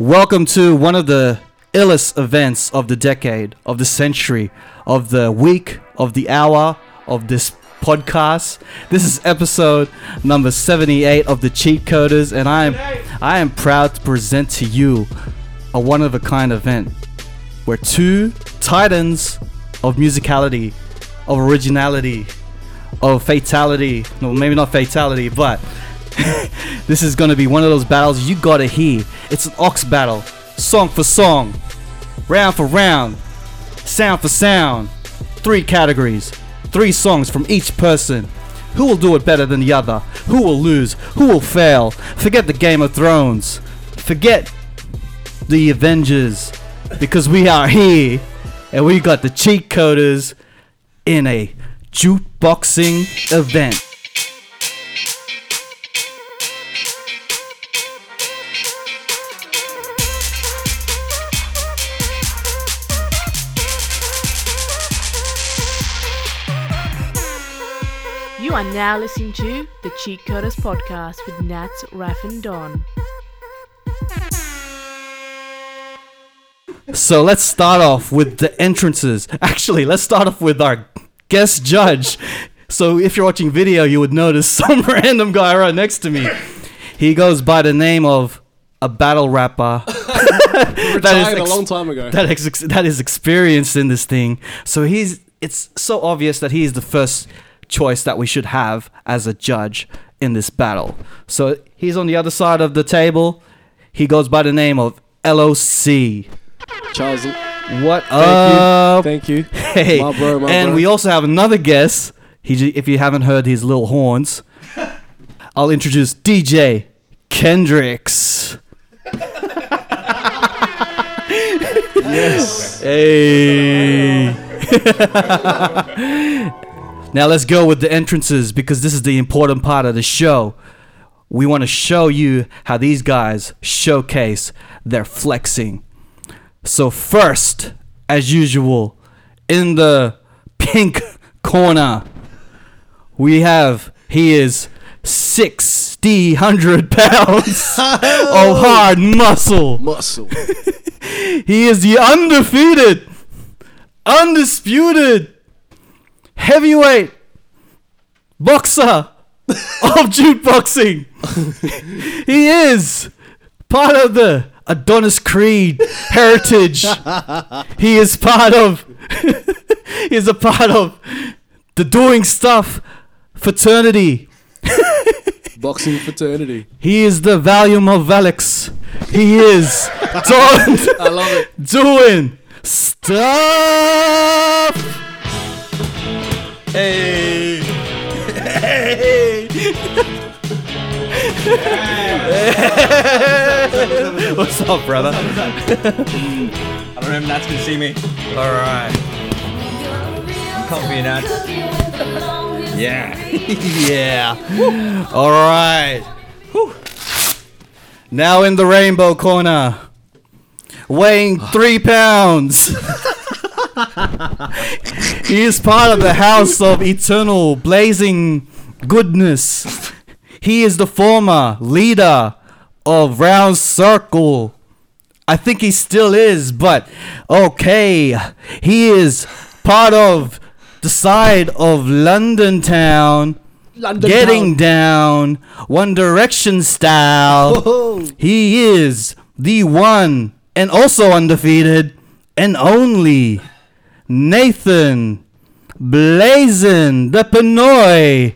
Welcome to one of the illest events of the decade, of the century, of the week, of the hour, of this podcast. This is episode number 78 of the Cheat Coders, and I am I am proud to present to you a one of a kind event where two titans of musicality, of originality, of fatality. No, maybe not fatality, but this is gonna be one of those battles you gotta hear. It's an ox battle, song for song, round for round, sound for sound. Three categories, three songs from each person. Who will do it better than the other? Who will lose? Who will fail? Forget the Game of Thrones. Forget the Avengers. Because we are here and we got the cheat coders in a jukeboxing event. You are now listening to the Cheat Coders podcast with Nats, Raf, and Don. So let's start off with the entrances. Actually, let's start off with our guest judge. So if you're watching video, you would notice some random guy right next to me. He goes by the name of a battle rapper. Retired a ex- long time ago. that is ex- that is experienced in this thing. So he's it's so obvious that he is the first choice that we should have as a judge in this battle. So he's on the other side of the table. He goes by the name of Ello C. Charles, What thank up? you. Thank you. Hey, My bro, my and bro. we also have another guest. He, if you haven't heard his little horns, I'll introduce DJ Kendrix. Yes. Hey. now let's go with the entrances because this is the important part of the show. We want to show you how these guys showcase their flexing. So first, as usual, in the pink corner, we have he is sixty hundred pounds oh! of hard muscle. Muscle. He is the undefeated, undisputed heavyweight boxer of jukeboxing. he is part of the Adonis Creed heritage. he is part of. he is a part of the doing stuff fraternity. Boxing fraternity. He is the volume of Valix. He is Don I love it. doing stuff. Hey. Hey. hey. What's up, brother? I don't know if Nats can see me. All right. Comfy Nats. Yeah. yeah. All right. Whew. Now in the rainbow corner, weighing three pounds. he is part of the house of eternal blazing goodness. He is the former leader of Round Circle. I think he still is, but okay. He is part of the side of London Town. London Getting Town. down, One Direction style. Oh. He is the one and also undefeated and only Nathan Blazin the Pinoy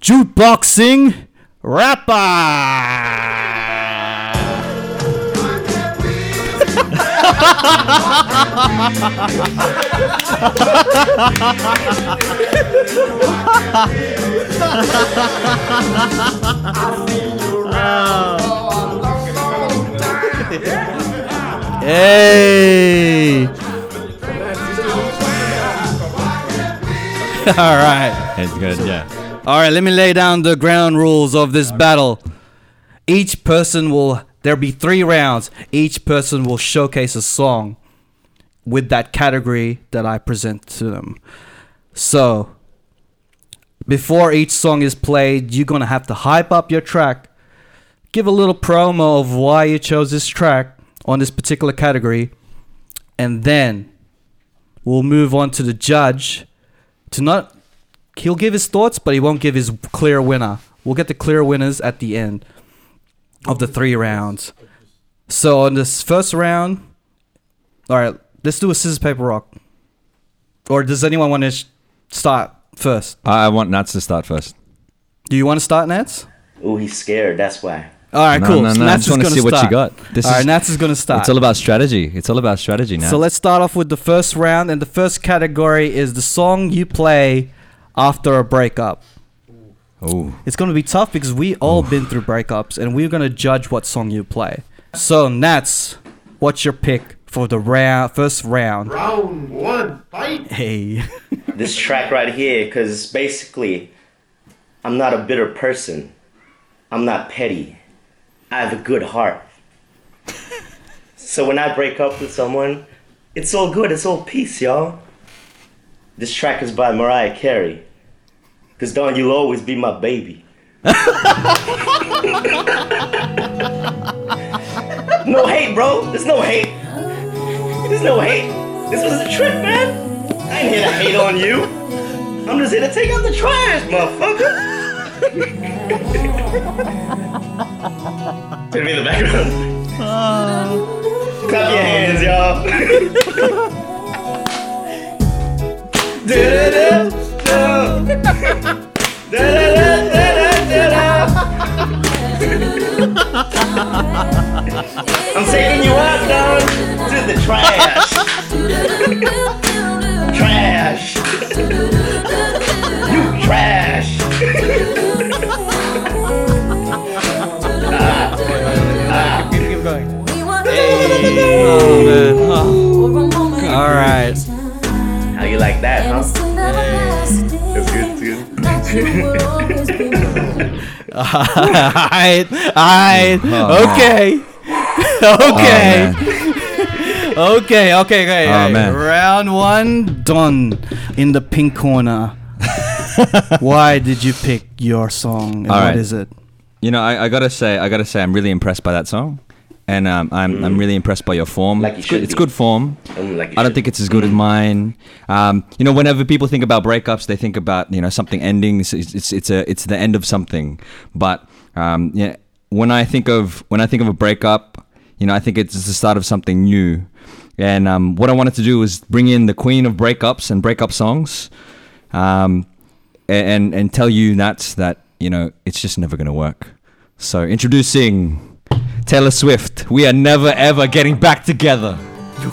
Jukeboxing Rapper. Hey! All right. It's good, yeah. All right, let me lay down the ground rules of this battle. Each person will there'll be 3 rounds. Each person will showcase a song with that category that I present to them. So, before each song is played, you're going to have to hype up your track, give a little promo of why you chose this track on this particular category, and then we'll move on to the judge to not. He'll give his thoughts, but he won't give his clear winner. We'll get the clear winners at the end of the three rounds. So on this first round, all right, let's do a scissors paper rock. Or does anyone want to sh- start first? I I want Nats to start first. Do you want to start, Nats? Oh, he's scared. That's why. All right, No, cool. no, So no, I just wanna gonna see what you start. got. This All right, is- Nats is gonna start. It's all about strategy. It's all about strategy now. So let's start off with the first round, and the first category is the song you play after a breakup. oh, It's gonna be tough because we all been through breakups, and we're gonna judge what song you play. So Nats, what's your pick for the round first round? Round one, fight! Hey, This track right here, because basically, I'm not a bitter person. I'm not petty. I have a good heart. so when I break up with someone, it's all good. It's all peace, y'all. This track is by Mariah Carey. Because, Dawn, you'll always be my baby. no hate, bro. There's no hate. There's no hate. This was a trip, man. I ain't here to hate on you. I'm just here to take out the trash, motherfucker. Turn me in the background. Clap your hands, y'all. I'm taking you out, dog, to the trash. Trash. Alright, alright, Oh, okay, okay, okay, okay, okay. Oh, okay. man. Round one done in the pink corner. Why did you pick your song? And All what right. is it? you know, I, I gotta say, I gotta say, I'm really impressed by that song, and um, I'm I'm really impressed by your form. Mm. Like it's good, it's good form. Mm, like I don't think it's as good as mine. Um, you know, whenever people think about breakups, they think about you know something ending. It's it's, it's, a it's the end of something. But um, yeah, when I think of when I think of a breakup, you know, I think it's the start of something new. And um, what I wanted to do was bring in the queen of breakups and breakup songs, um, and and tell you Nats that you know it's just never gonna work. So introducing Taylor Swift. We are never ever getting back together. I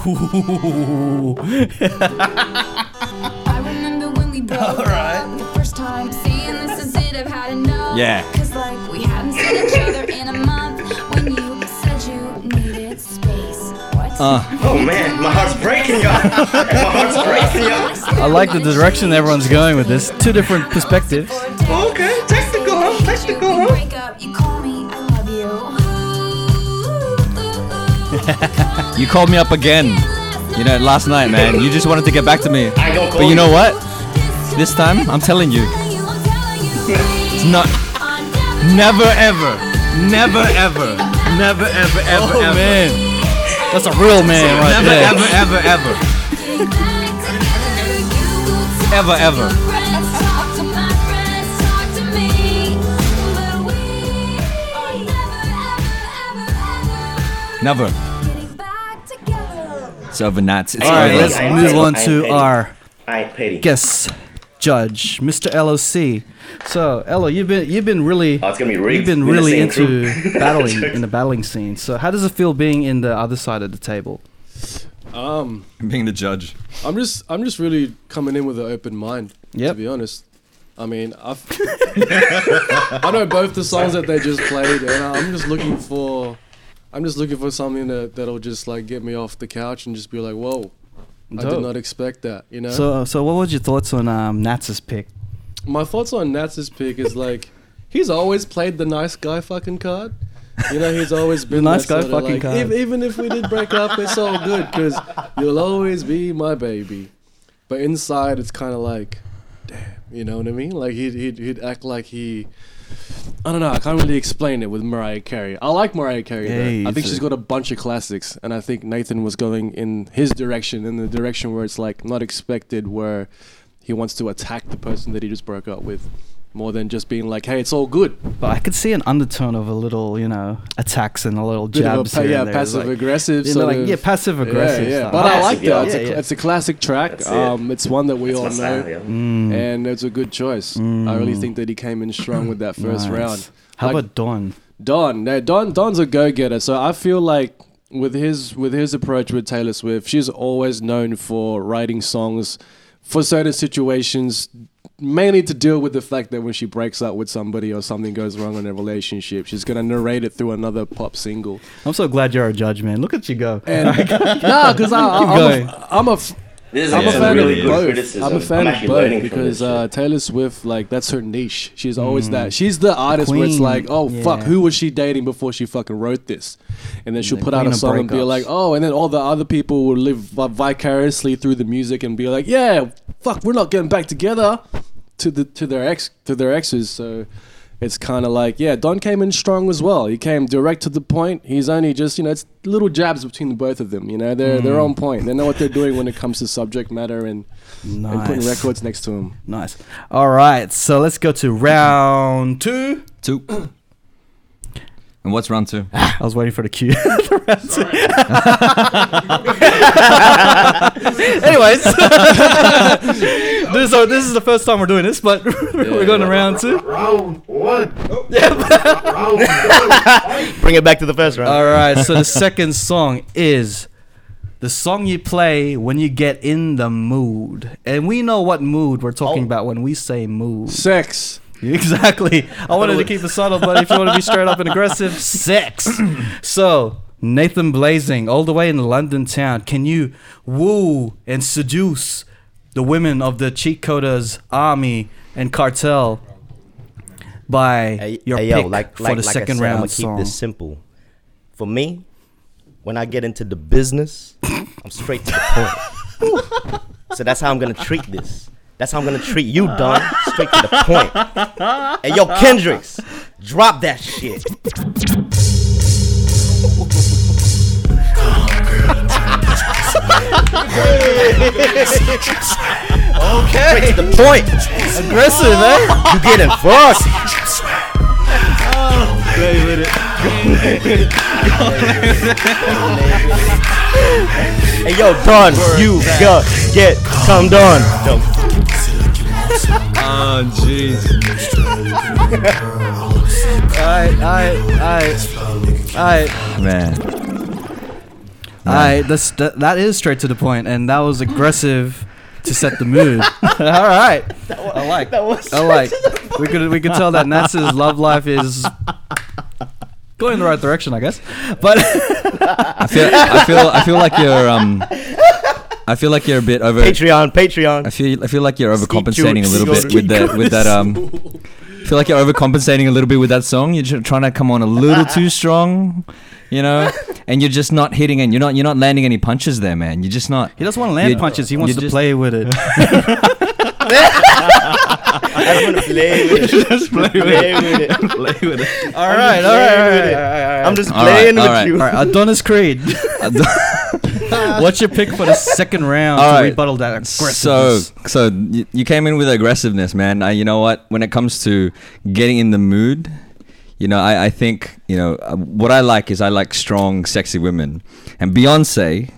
remember when we broke up the first time. Seeing this is it, I've had enough. Yeah. Cause like we hadn't seen each other in a month. When you said you needed space. What? Uh. Oh man, my heart's breaking, y'all. my heart's breaking, y'all. I like the direction everyone's going with this. Two different perspectives. Okay, technical, huh? Technical, huh? you. Called me up again. You know, last night, man. You just wanted to get back to me. I ain't gonna call But you know what? This time, I'm telling you, it's not. Never ever. Never ever. Never ever ever Oh ever. man, that's a real man right Never there. ever ever ever. Ever ever. Over, Nats. It's All right, let's I move petty. on to petty. our I ain't guest judge, Mr. Ello C. So, Ello, you've been you've been really Oh, it's gonna be rigged. you've been We're in really into battling in the battling scene. So, how does it feel being in the other side of the table? Um, Being the judge. I'm just I'm just really coming in with an open mind. Yep. To be honest, I mean I've I know both the songs that they just played, and I'm just looking for I'm just looking for something that that'll just like get me off the couch and just be like, whoa, I did not expect that. You know. So, so what was your thoughts on um, Nats's pick? My thoughts on Nats's pick is like he's always played the nice guy fucking card. You know, he's always been the nice guy fucking like, card. ev- even if we did break up, it's all good because you'll always be my baby. But inside, it's kind of like, damn, you know what I mean? Like he'd, he'd he'd act like he I don't know. I can't really explain it with Mariah Carey. I like Mariah Carey. Hey, I think she's got a bunch of classics, and I think Nathan was going in his direction, in the direction where it's like not expected, where he wants to attack the person that he just broke up with, more than just being like, "Hey, it's all good." But I could see an undertone of a little, you know, attacks and a little Bit of a jabs pa- here yeah, and there. It's passive like, aggressive. you know, like, of- yeah, passive aggressive. Yeah, yeah. stuff. But I like Classic, that. It's, yeah, a, yeah. it's a classic track. It. Um, it's one that we That's all know. style. Mm. and it's a good choice. I really think that he came in strong with that first Nice. round. How Like, about Dawn? Don? No, Don. Don's a go-getter. So I feel like with his with his approach with Taylor Swift, she's always known for writing songs for certain situations. Mainly to deal with the fact that when she breaks up with somebody or something goes wrong in a relationship, she's gonna narrate it through another pop single. I'm so glad you're a judge, man. Look at you go. And nah, because Keep I'm, going. a, I'm a f- This is I'm a fan really of good both. criticism. I'm a fan I'm of actually both because uh. Taylor Swift, like that's her niche. She's always that. She's the artist where it's like, oh fuck, who was she dating before she fucking wrote this? And then she'll The put out a of song and be like, oh, and then all the other people will live vicariously through the music and be like, yeah, fuck, we're not getting back together to the to their ex to their exes. So. It's kind of like, yeah, Don came in strong as well. He came direct to the point. He's only just, you know, it's little jabs between the both of them. You know, they're they're Mm. on point. They know what they're doing when it comes to subject matter and and putting records next to him. Nice. All right, so let's go to round two. Two. And what's round two? I was waiting for the cue. The round two. Anyways, this, is, uh, this is the first time we're doing this, but we're going to round two. Round one. Round Bring it back to the first round. All right, so the second song is the song you play when you get in the mood. And we know what mood we're talking Oh. about when we say mood. Sex. Exactly. I wanted to keep it subtle, but if you want to be straight up and aggressive, sex. So, Nathan Blazin, all the way in London town, can you woo and seduce the women of the cheat coders army and cartel by Hey, your hey, pick yo, like, for like, the like second said, round I'm gonna keep song? this simple. For me, when I get into the business, I'm straight to the point. so that's how I'm gonna treat this. That's how I'm gonna treat you, Don. Straight to the point. Hey, yo, Kendrix, drop that shit. Okay. Straight to the point. Aggressive, eh? You getting fucked. Play with it. Hey, yo, Don, you got get come Don. Yo, Oh, jeez. Alright, alright, alright. Alright. Man. Alright, that's that, that is straight to the point, and that was aggressive to set the mood. Alright. I like. that was I like. We could we could tell that Nats's love life is going in the right direction, I guess. But I feel, I feel, I feel like you're, um, I feel like you're a bit over. Patreon, Patreon. I feel, I feel like you're overcompensating a little bit with that, with that, um. I feel like you're overcompensating a little bit with that song. You're tr- trying to come on a little too strong, you know, and you're just not hitting and You're not, you're not landing any punches there, man. You're just not. he doesn't want to land punches. He wants to just- play with it. I just want to play with it. Just play Play with it. Play with it. all right, all right, all right, all right. I'm just All playing right, with all right. you. All right, Adonis Creed. What's your pick for the second round All to right. rebuttal that So, aggressiveness? so you, you came in with aggressiveness, man. I, you know what? When it comes to getting in the mood, you know, I, I think you know uh, what I like is I like strong, sexy women, and Beyonce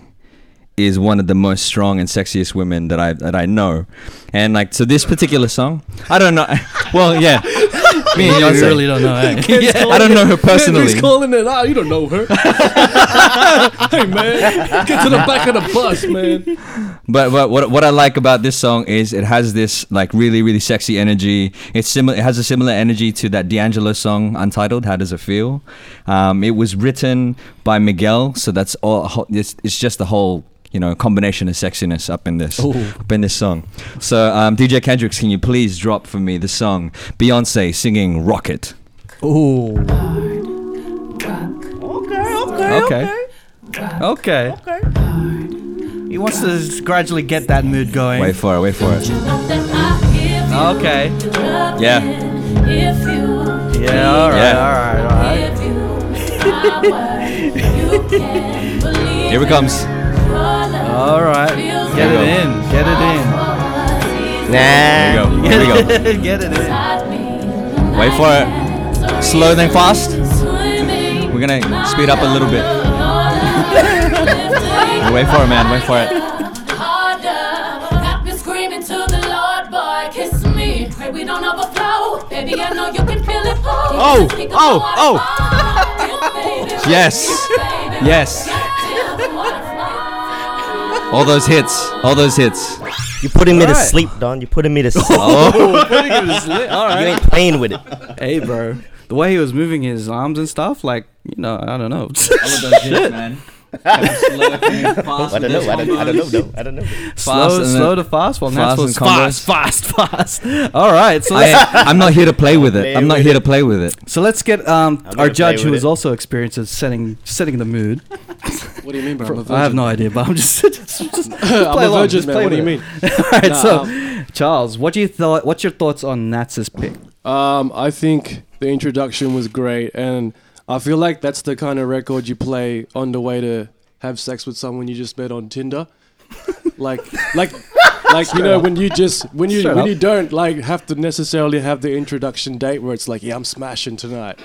is one of the most strong and sexiest women that I that I know. And like, so this particular song, I don't know. Well, yeah, me and you Beyonce. really don't know. Eh? Yeah, I don't know her personally. He's calling it out. You don't know her. hey man, get to the back of the bus, man. But but what what I like about this song is it has this like really really sexy energy. It's similar. It has a similar energy to that D'Angelo song Untitled. How does it feel? Um, it was written by Miguel, so that's all. It's it's just the whole you know combination of sexiness up in this up in this song. So um, DJ Kendrix, can you please drop for me the song Beyonce singing Rocket? Ooh. Okay, Okay. Okay. Okay. He wants to gradually get that mood going. Wait for it. Wait for it. Okay. Yeah. Yeah, all right, Yeah. all right, all right. Here it comes. All right. Get it in. Get it in. There you go. Here we go. Get it in. Wait for it. Slow then fast. We're gonna speed up a little bit. Wait for it, man. Wait for it. Oh, oh, oh. Yes. Yes. All those hits. All those hits. You're putting me to Alright. sleep, Don. You're putting me to sleep. Oh, putting it to sleep. All You right. ain't playing with it. Hey, bro. The way he was moving his arms and stuff, like, you know, I don't know. man. I don't know. I don't, know. I don't know. though. I don't know. slow, and slow then to fast. Well, fast fast was and combos. fast, fast, fast. All right, so let's, I, I'm not here to play with it. I'm not here to play with it. so let's get um I'm our gonna judge, play who with is it. also experienced at setting setting the mood. What do you mean, bro? I'm a I have no idea, but I'm just just, just I'm play a along, virgin, just man. play What do you mean? All right, Nah, so um, Charles, what do you thought? What's your thoughts on Nats's pick? Um, I think the introduction was great, and I feel like that's the kind of record you play on the way to have sex with someone you just met on Tinder. like, like, like you know when you just when you Shut when up. you don't like have to necessarily have the introduction date where it's like yeah I'm smashing tonight.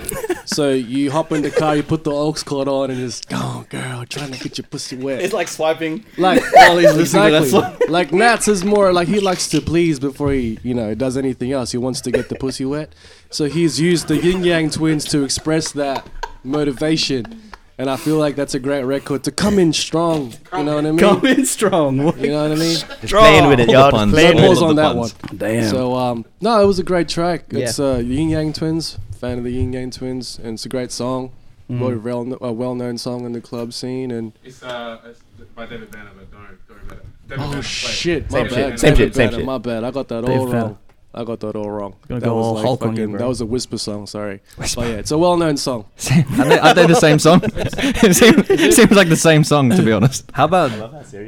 so you hop in the car, you put the aux cord on, and just go on, girl, trying to get your pussy wet. It's like swiping. like While he's listening to that exactly. like Nats is more like he likes to please before he you know does anything else. He wants to get the pussy wet, so he's used the Yin Yang Twins to express that motivation. And I feel like that's a great record to come in strong. You know what I mean? Come in strong. You know what I mean? Just playing with it, y'all. Just playing No Hold with pause it. on that one. Damn. So um, no, it was a great track. It's uh, Yin Yang Twins. Fan of the Yin Yang Twins, and it's a great song. Mm. Well, well, a well-known song in the club scene, and It's uh, it's by David Banner, but don't don't remember. David oh Banner, shit, Same my shit, same David shit, same Banner, shit. My bad, I got that Dave all Banner. wrong. I got that all wrong. Gonna that go was all like Hulk on you, bro. That was a whisper song. Sorry, but yeah, it's a well-known song. Same. Aren't they, aren't they the same song? it seems, seems like the same song, to be honest. How about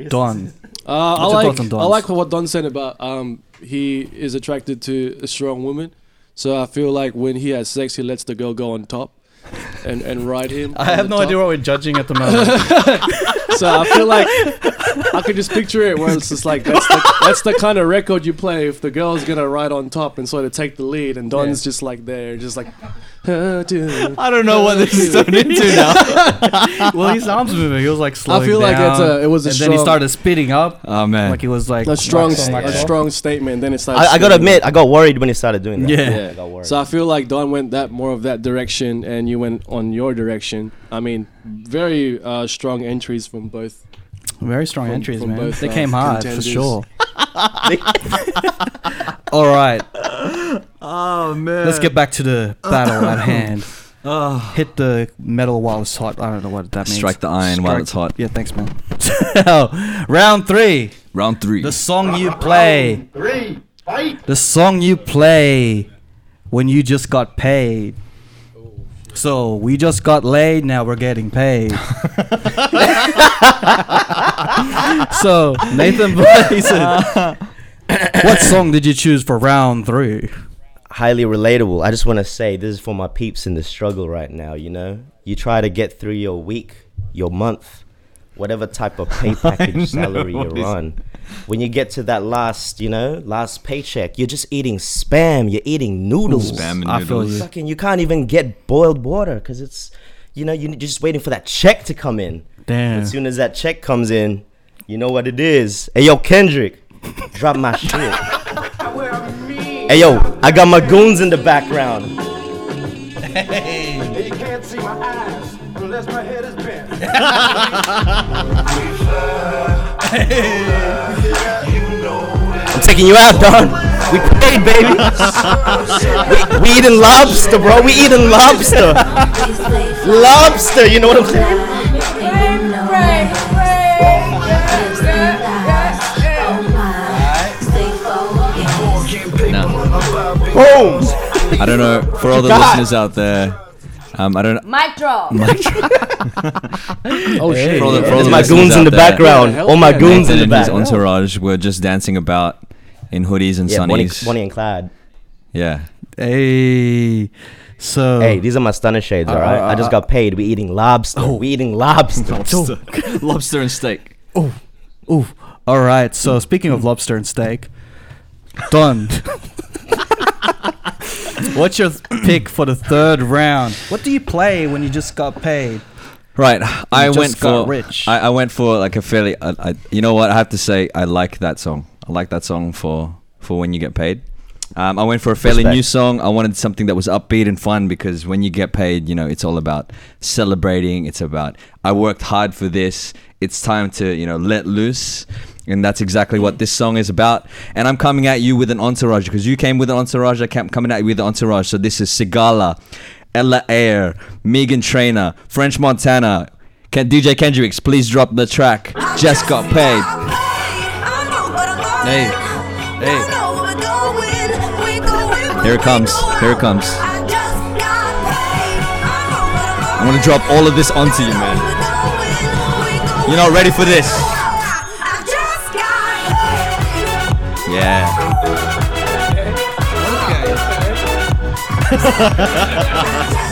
Don? Uh, I like on I like what Don said about um he is attracted to a strong woman, so I feel like when he has sex, he lets the girl go on top, and and ride him. I have no top. idea what we're judging at the moment. So I feel like I could just picture it where it's just like that's the, that's the kind of record you play if the girl's gonna ride on top and sort of take the lead, and Don's just like there, just like. "Ah, dude." I don't know what this is turned into now. well, his arms moving. He was like slowing I feel like it's a- it was a and then he started speeding up. Oh man. Like he was like a strong, wax on, a strong statement. Then it started. I, I gotta spinning. admit, I got worried when he started doing that. Yeah. I got worried. So I feel like Don went that more of that direction, and you went on your direction. I mean, very uh, strong entries from both. Very strong From- entries, from man. both, they uh, came hard contenders. for sure. All right, oh man. let's get back to the battle at hand. Hit the metal while it's hot. I don't know what that means. Strike the iron while it's hot. Yeah, thanks, man. Round three. Round three. The song you play. Three, fight. The song you play when you just got paid. So we just got laid, now we're getting paid. so Nathan Blazin, what song did you choose for round three? highly relatable. I just want to say this is for my peeps in the struggle right now. You know, you try to get through your week, your month, whatever type of pay package salary you're this. on. When you get to that last, you know, last paycheck, you're just eating spam. You're eating noodles. Spam and I feel noodles. you. Fucking, you can't even get boiled water because it's, you know, you're just waiting for that check to come in. Damn. As soon as that check comes in, you know what it is. Hey yo, Kendrick, drop my shit. Hey yo, I got my goons in the background. And you can't see my eyes unless my head is bent. I'm taking you out, Don. We paid, baby. we, we eating lobster, bro. We eating lobster. lobster, you know what I'm saying? Boom. I don't know. For all the God. listeners out there, um, I don't know. Mic drop. Oh shit! For all the, for all There's the my listeners goons in out the there, background. All my goons in Nathan the and his background. entourage were just dancing about in hoodies and Yeah, Bonnie, sunnies. Bonnie and Clyde. Yeah. Hey. So Hey, these are my stunner shades, Uh, alright? I uh, just uh, got paid. We eating lobster. Oh. We eating lobster. lobster, lobster and steak. Oh. ooh. All right. So speaking of lobster and steak, done. What's your pick for the third round? What do you play when you just got paid? Right, I went for rich. I, I went for like a fairly. I, I, you know what? I have to say, I like that song. I like that song for for when you get paid. Um, I went for a fairly Respect. new song. I wanted something that was upbeat and fun because when you get paid, you know, it's all about celebrating. It's about I worked hard for this. It's time to you know let loose, and that's exactly what this song is about. And I'm coming at you with an entourage because you came with an entourage. I came coming at you with an entourage. So this is Sigala, Ella Eyre, Meghan Trainor, French Montana. Can DJ Kendrix please drop the track? Just got paid. Hey, hey. Here it comes. Here it comes. I'm gonna drop all of this onto you, man. You're not ready for this. Yeah. okay.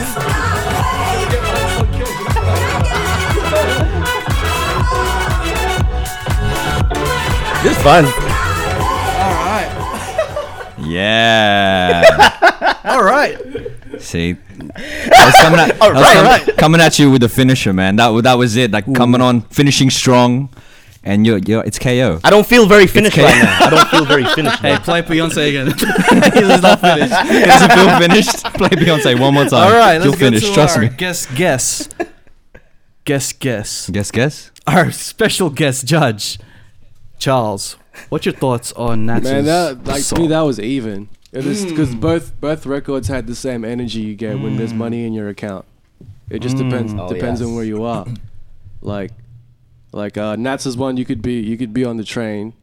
This is fun. All right. Yeah. All right. See, I was coming at, I was Alright, com- coming at you with the finisher, man. That that was it. Like coming on, finishing strong, and you're, you're it's KO. I don't feel very finished okay. right now. I don't feel very finished. Hey, man. play Beyonce again. He's not finished. It doesn't feel finished. Play Beyonce one more time. All right, you'll let's go finish. to Trust our me. guess guess. Guess guess. Guess guess. Our special guest judge, Charles. What's your thoughts on Nat's Man, that like to me that was even. Because hmm. both both records had the same energy you get when there's hmm. money in your account. It just depends Oh, depends yes. on where you are. Like like uh Nats is one you could be you could be on the train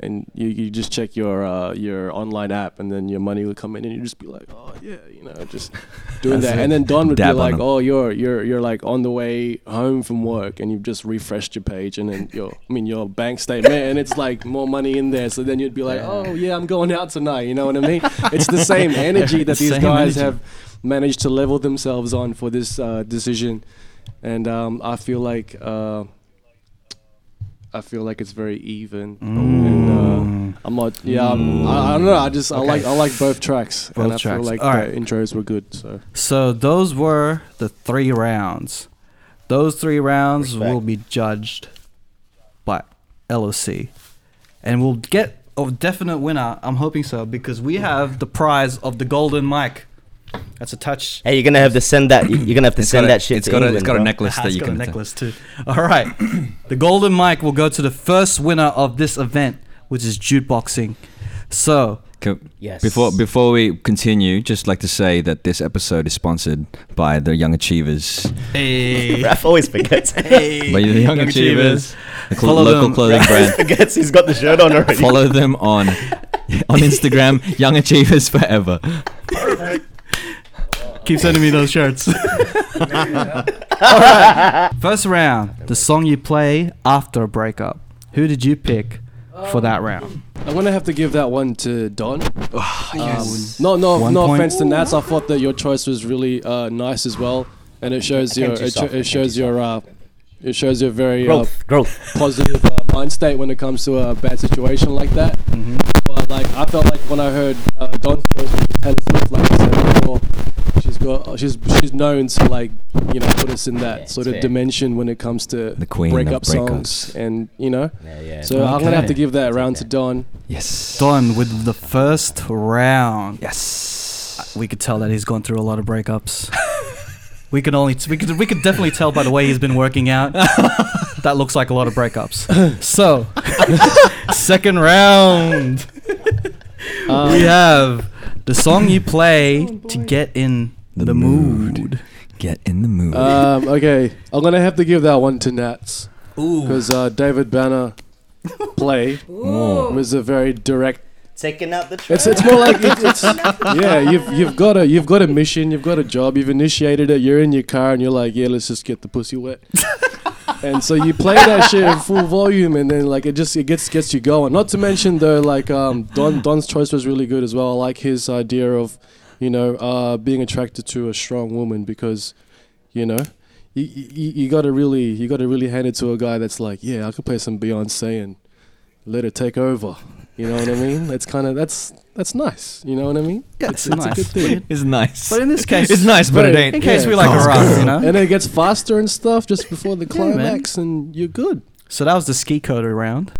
and you, you just check your uh, your online app and then your money would come in and you'd just be like, Oh yeah, you know, just doing that. And then Don would Dab be on like, 'em. Oh you're you're you're like on the way home from work and you've just refreshed your page and then your I mean your bank statement and it's like more money in there. So then you'd be like, Oh yeah, I'm going out tonight, you know what I mean? It's the same energy that these Same guys energy. have managed to level themselves on for this uh, decision. And um, I feel like uh, I feel like it's very even. And, uh, I'm not. Yeah, I'm, I, I don't know. I just I Okay. like I like both tracks, Both and I tracks. feel like All the right. intros were good. So So those were the three rounds. Those three rounds Respect. will be judged by Ello C, and we'll get a definite winner. I'm hoping so because we have the prize of the golden mic. That's a touch. Hey, you're gonna have to send that. You're gonna have to send a- that shit It's to got a, it's got a bro. necklace Ah, that you got a can. necklace too. All right, the golden mic will go to the first winner of this event, which is jukeboxing. So Co- Yes. Before before we continue, just like to say that this episode is sponsored by the Young Achievers. hey, Raph always forgets. Hey, by the Young, Achievers, the cl- Follow local them. clothing Raph always brand. forgets he's got the shirt on already. Follow them on on Instagram, Young Achievers Forever. Keep sending me those shirts. All right, first round, the song you play after a breakup. Who did you pick for that round? I'm gonna have to give that one to Don. Ah, Um, no, no, One no point. offense to Nats. I thought that your choice was really uh, nice as well, and it shows your too it, soft, I it came shows your uh, it shows your very uh, growth, growth. positive uh, mind state when it comes to a bad situation like that. Mm-hmm. But like I felt like when I heard uh, Don's choice, which was Taylor Swift, like I said before, she's got she's she's known to like you know put us in that Yeah, sort of fair. dimension when it comes to The queen of breakup songs, and you know. Yeah, yeah. So I'm gonna have to give that round to Don. Yes. Don with the first round. Yes. We could tell that he's gone through a lot of breakups. we could only we could we could definitely tell by the way he's been working out. that looks like a lot of breakups. So, second round. Um, we have the song you play to get in the, The mood. mood. Get in the mood. Um, okay, I'm gonna have to give that one to Nats Ooh. because uh, David Banner play was a very direct. Taking out the trash. It's it's more like it, it's yeah. You've you've got a you've got a mission. You've got a job. You've initiated it. You're in your car and you're like, yeah, let's just get the pussy wet. and so you play that shit in full volume, and then like it just it gets gets you going. Not to mention though, like um, Don Don's choice was really good as well. I like his idea of, you know, uh, being attracted to a strong woman because, you know, you, you, you gotta really you gotta really hand it to a guy that's like, yeah, I could play some Beyonce and let it take over. You know what I mean? That's kind of that's that's nice. You know what I mean? Yeah, it's, it's it's a good thing. It's nice. But in this case, It's nice, but it ain't. In case we Yeah. like a rock, you know. And it gets faster and stuff just before the Yeah, climax, and you're good. So that was the ski coder round.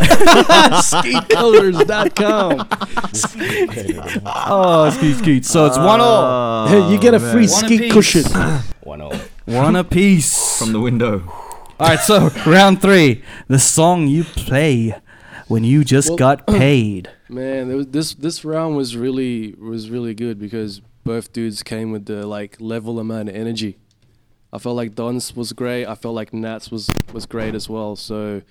Skeetcolors.com. Oh, ski skeet. So it's one all. Hey, you get a oh, free One ski apiece. cushion. One oh. One apiece. From the window. All right, so round three. The song you play when you just Well- got paid. Man, there was, this this round was really was really good because both dudes came with the like level amount of energy. I felt like Don's was great. I felt like Nats was was great as well. So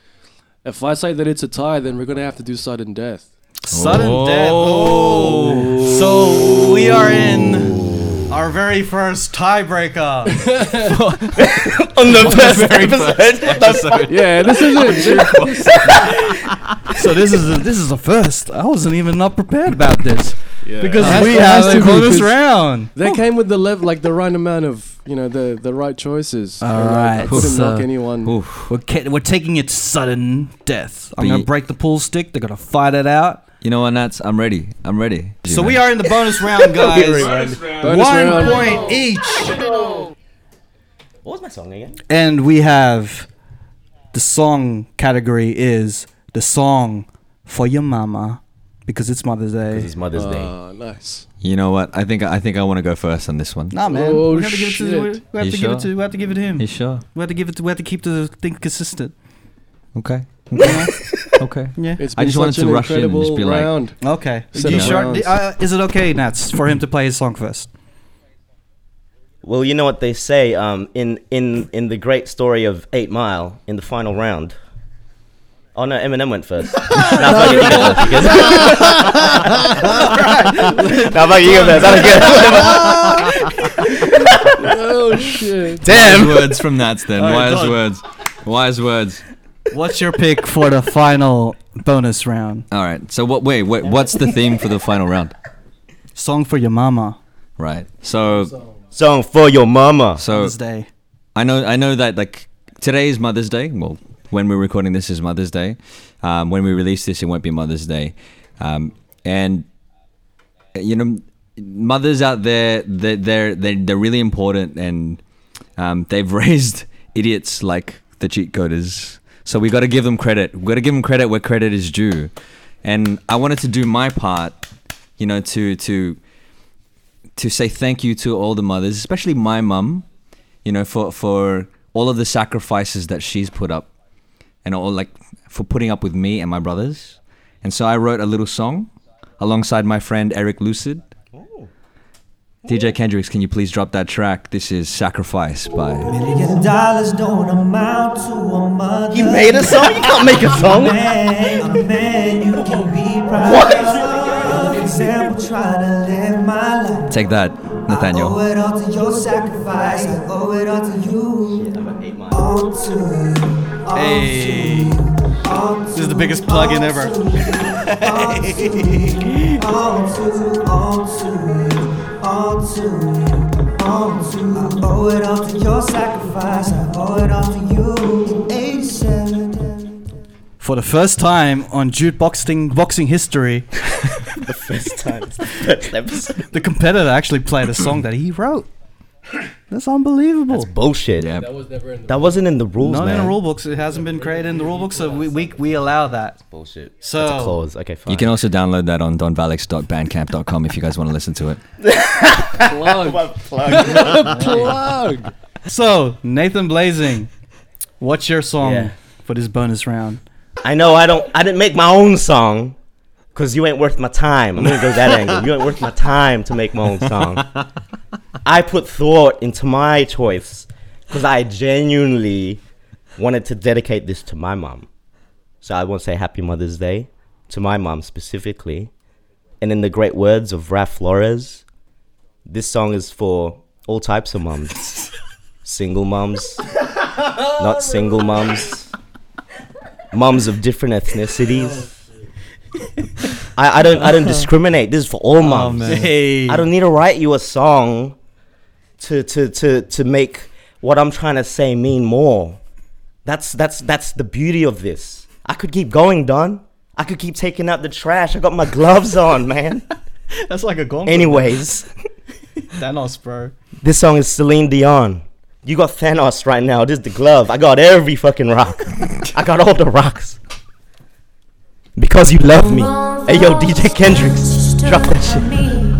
if I say that it's a tie, then we're gonna have to do sudden death. Sudden death. Oh. So we are in our very first tiebreaker. On the first episode. Yeah, this is it. so this is a, this is a first. I wasn't even not prepared about this Yeah. because It has- we it have has a be, bonus 'cause round. They oh. came with the level, like the right amount of you know the the right choices. All And, like, I right, couldn't so- knock anyone. Oof. We're ca- we're taking it sudden death. I'm But gonna you- break the pool stick. They're gonna fight it out. You know what, Nats? I'm ready. I'm ready. So we are in the bonus round, guys. Bonus One round. point each, What was my song again? and we have the song category is the song for your mama because it's Mother's Because Day. it's Mother's Day. Ah, nice. You know what? I think I think I want to go first on this one. Nah, man. Oh, we have to give it to. We we have You to give it to. We have to give it to him. You sure? We have to give it. To, we have to keep the thing consistent. Okay. Okay. okay. Yeah. It's I been just wanted to rush in and just incredible be like- Okay. Set You of sure? Uh, is it okay, Nats, for him to play his song first? Well, you know what they say um, in in in the great story of Eight Mile in the final round. Oh no, Eminem went first. no, fuck it, you go first, because- no, fuck it, you go first. That was good. oh shit! Damn. Wise Damn. words from Nats then. All oh, right, Wise done. words. Wise words. What's your pick for the final bonus round? All right. So what? Wait. Wait. What's the theme for the final round? Song for your mama. Right. So Song for your mama. so Mother's Day. I know I know that like today is Mother's Day. Well, when we're recording this is Mother's Day. Um, when we release this, it won't be Mother's Day. Um, and you know, mothers out there, they're they're they're, really important, and um, they've raised idiots like the cheat coders. So we got to give them credit. We got to give them credit where credit is due. And I wanted to do my part, you know, to to to say thank you to all the mothers, especially my mum, you know, for for all of the sacrifices that she's put up, and all like for putting up with me and my brothers. And so I wrote a little song alongside my friend Eric Lucid. Oh. DJ Kendrix, can you please drop that track? This is Sacrifice by. Million dollars don't amount to a mother. You made a song? You can't make a song. Man, a man you can be proud What? of. Example, try to live my life. Take that, I Nathaniel. owe it all to your sacrifice. I owe it all to you. All to you. All Hey. to you. All This is the biggest plug-in ever. All to you. All to, all to you. All to you. All to you. I owe it all to your sacrifice. I owe it all to you. For the first time on jukeboxing boxing history, the first time. The first episode. the competitor actually played a song that he wrote. That's unbelievable. That's bullshit. Yeah. That was never in the. That wasn't in the rules, Not man. in the rule books. It hasn't been created in the rule book, so we, we, we allow that. Bullshit. So- That's a clause. Okay, fine. You can also download that on donvalix.bandcamp.com if you guys want to listen to it. plug. plug. plug. So, Nathan Blazin, what's your song Yeah. for this bonus round? I know I don't. I didn't make my own song because you ain't worth my time. I'm gonna go that angle. You ain't worth my time to make my own song. I put thought into my choice because I genuinely wanted to dedicate this to my mom. So I want to say Happy Mother's Day to my mom specifically. And in the great words of Raf Flores, this song is for all types of moms. single moms, not single moms, moms of different ethnicities. I, I don't I don't discriminate. This is for all oh, moms. man. Hey. I don't need to write you a song to to to to make what I'm trying to say mean more. That's that's that's the beauty of this. I could keep going, Don. I could keep taking out the trash. I got my gloves on, man. That's like a gauntlet. Anyways, Thanos, bro. this song is Celine Dion. You got Thanos right now. This is the glove. I got every fucking rock. I got all the rocks. Because you love me. Hey yo, DJ Kendrix, drop that shit.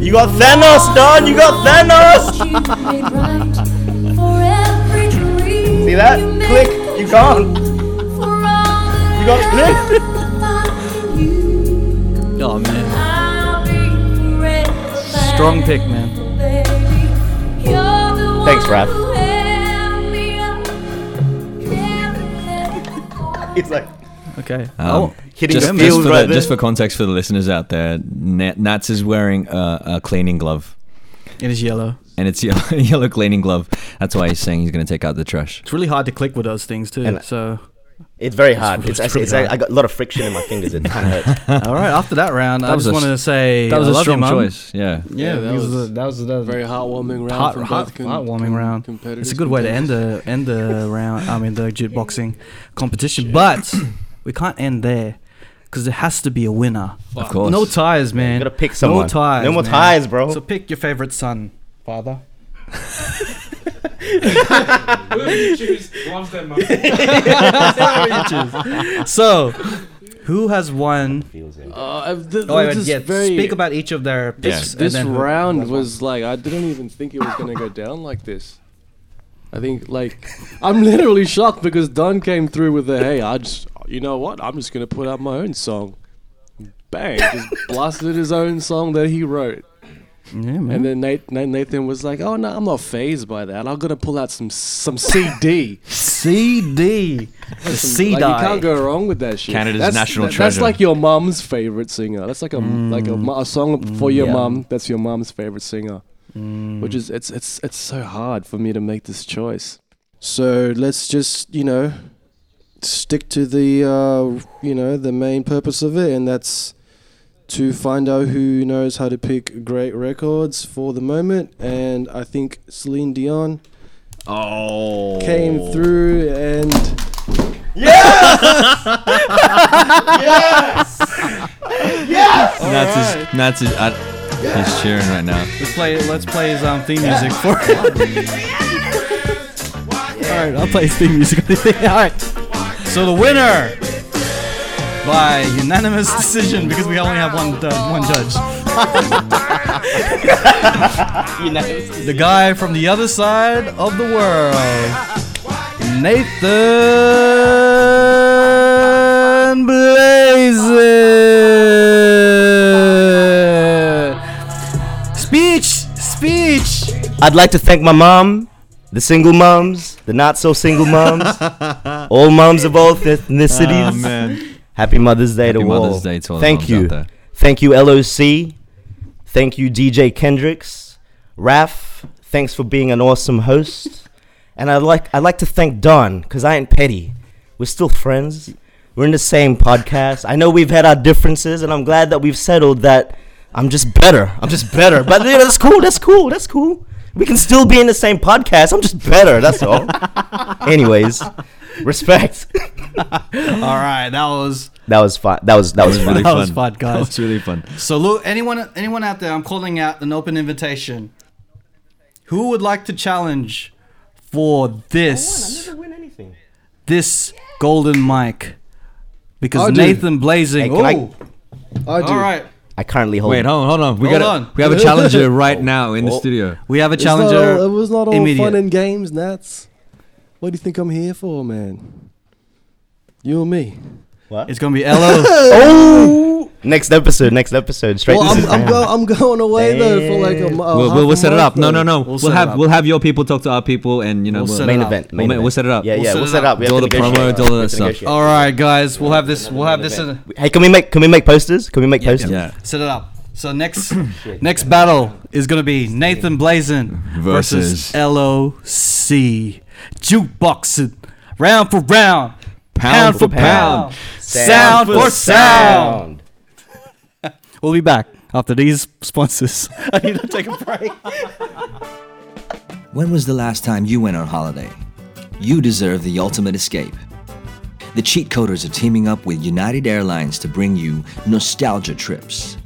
You got Thanos, Don. You got Thanos. You made right for every dream See that? Click. You gone. for all the You got click. Oh man, I'll be forever strong pick, man. baby. You're the Thanks, one Raph. who held me up. Never let me go. He's like Okay. Um, oh, hitting just, the just for right the, just for context for the listeners out there, Nat, Nats is wearing a, a cleaning glove, it is yellow. and it's yellow, yellow cleaning glove. That's why he's saying he's going to take out the trash. It's really hard to click with those things too. And- so, It's very hard. It's, it's it's, it's, hard. I got a lot of friction in my fingers. It kind of hurts. all right. After that round, I That was just wanted to say That was I a love strong choice. Yeah. Yeah, Yeah, that because was the- that was the Very heartwarming round heart, heart, com- heartwarming com- round. It's a good way to end the end the round. I mean the jukeboxing competition, but we can't end there because there has to be a winner. Of course. No ties, man. You gotta pick someone. No ties. No more man. ties, bro. So pick your favorite son, father. Whoever you choose loves their mum. So, who has won? Uh, I've- th- Oh, wait, this is yeah, very- speak about each of their This, picks. and this round who has won. was like I didn't even think it was gonna go down like this. I think like I'm literally shocked because Don came through with the hey, I just you know what? I'm just gonna put out my own song. Bang! Just blasted his own song that he wrote. Yeah, man. And then Nate, Nathan was like, "Oh no, I'm not phased by that. I'm gonna pull out some some CD. CD, the C like, you can't go wrong with that shit. Canada's that's, national that- treasure. That's like your mom's favorite singer. That's like a like a, a song for your yeah. mom. That's your mom's favorite singer. Mm. Which is it's it's it's so hard for me to make this choice. So let's just you know stick to the uh, you know the main purpose of it, and that's to find out who knows how to pick great records for the moment. And I think Celine Dion Oh. came through and yes, yes, Nats is Nats is uh, he's cheering right now. Let's play. Let's play his um, theme music for. All right, I'll play his theme music. All right. So the winner by unanimous decision because we only have one uh, one judge. the guy from the other side of the world, Nathan Blazin. Speech, speech. I'd like to thank my mom, the single moms, the not so single moms, all moms of all ethnicities. Oh man. Happy Mother's Day Happy to Mother's all. Day to all Thank you. Thank you, Ello C. Thank you, DJ Kendrix. Raf, thanks for being an awesome host. And I'd like I'd like to thank Don, because I ain't petty. We're still friends. We're in the same podcast. I know we've had our differences, and I'm glad that we've settled that I'm just better. I'm just better. But you know, that's cool. That's cool. That's cool. We can still be in the same podcast. I'm just better. That's all. Anyways, respect. All right, that was That was fun. That was that was really fun. that fun. was fun, guys. That was really fun. So look, anyone anyone out there, I'm calling out an open invitation. Who would like to challenge for this oh, I never win anything. this golden mic? Because I do. Nathan Blazin. Hey, can I- oh, I do. all right. I currently hold. Wait, hold on, hold on. We Hold got on. we have a challenger right now in the Oh. studio. We have a It's challenger. all- it was not all immediate. fun and games, Nats. What do you think I'm here for, man? You and me. It's gonna be Lo. Oh! Next episode. Next episode. Straight. Well, I'm, I'm, go, I'm going away though for like a, Damn. mo- We'll, we'll, we'll set it up. No, though. no, no. We'll We'll, have we'll have your people talk to our people, and you know We'll we'll, main it up. event. We'll Main event. we'll set it up. Yeah, We'll yeah. set We'll it set it up. up. We Do all the promo, do all We that stuff. All right, guys. We'll have this. We'll have this. In, Hey, can we make can we make posters? Can we make posters? Yeah. set it up. So next next battle is gonna be Nathan Blazin versus, Versus- Ello C. Jukeboxing round for round, Pound for pound. sound, for sound. We'll be back after these sponsors. I need to take a break. When was the last time you went on holiday? You deserve the ultimate escape. The Cheat Coders are teaming up with United Airlines to bring you nostalgia trips.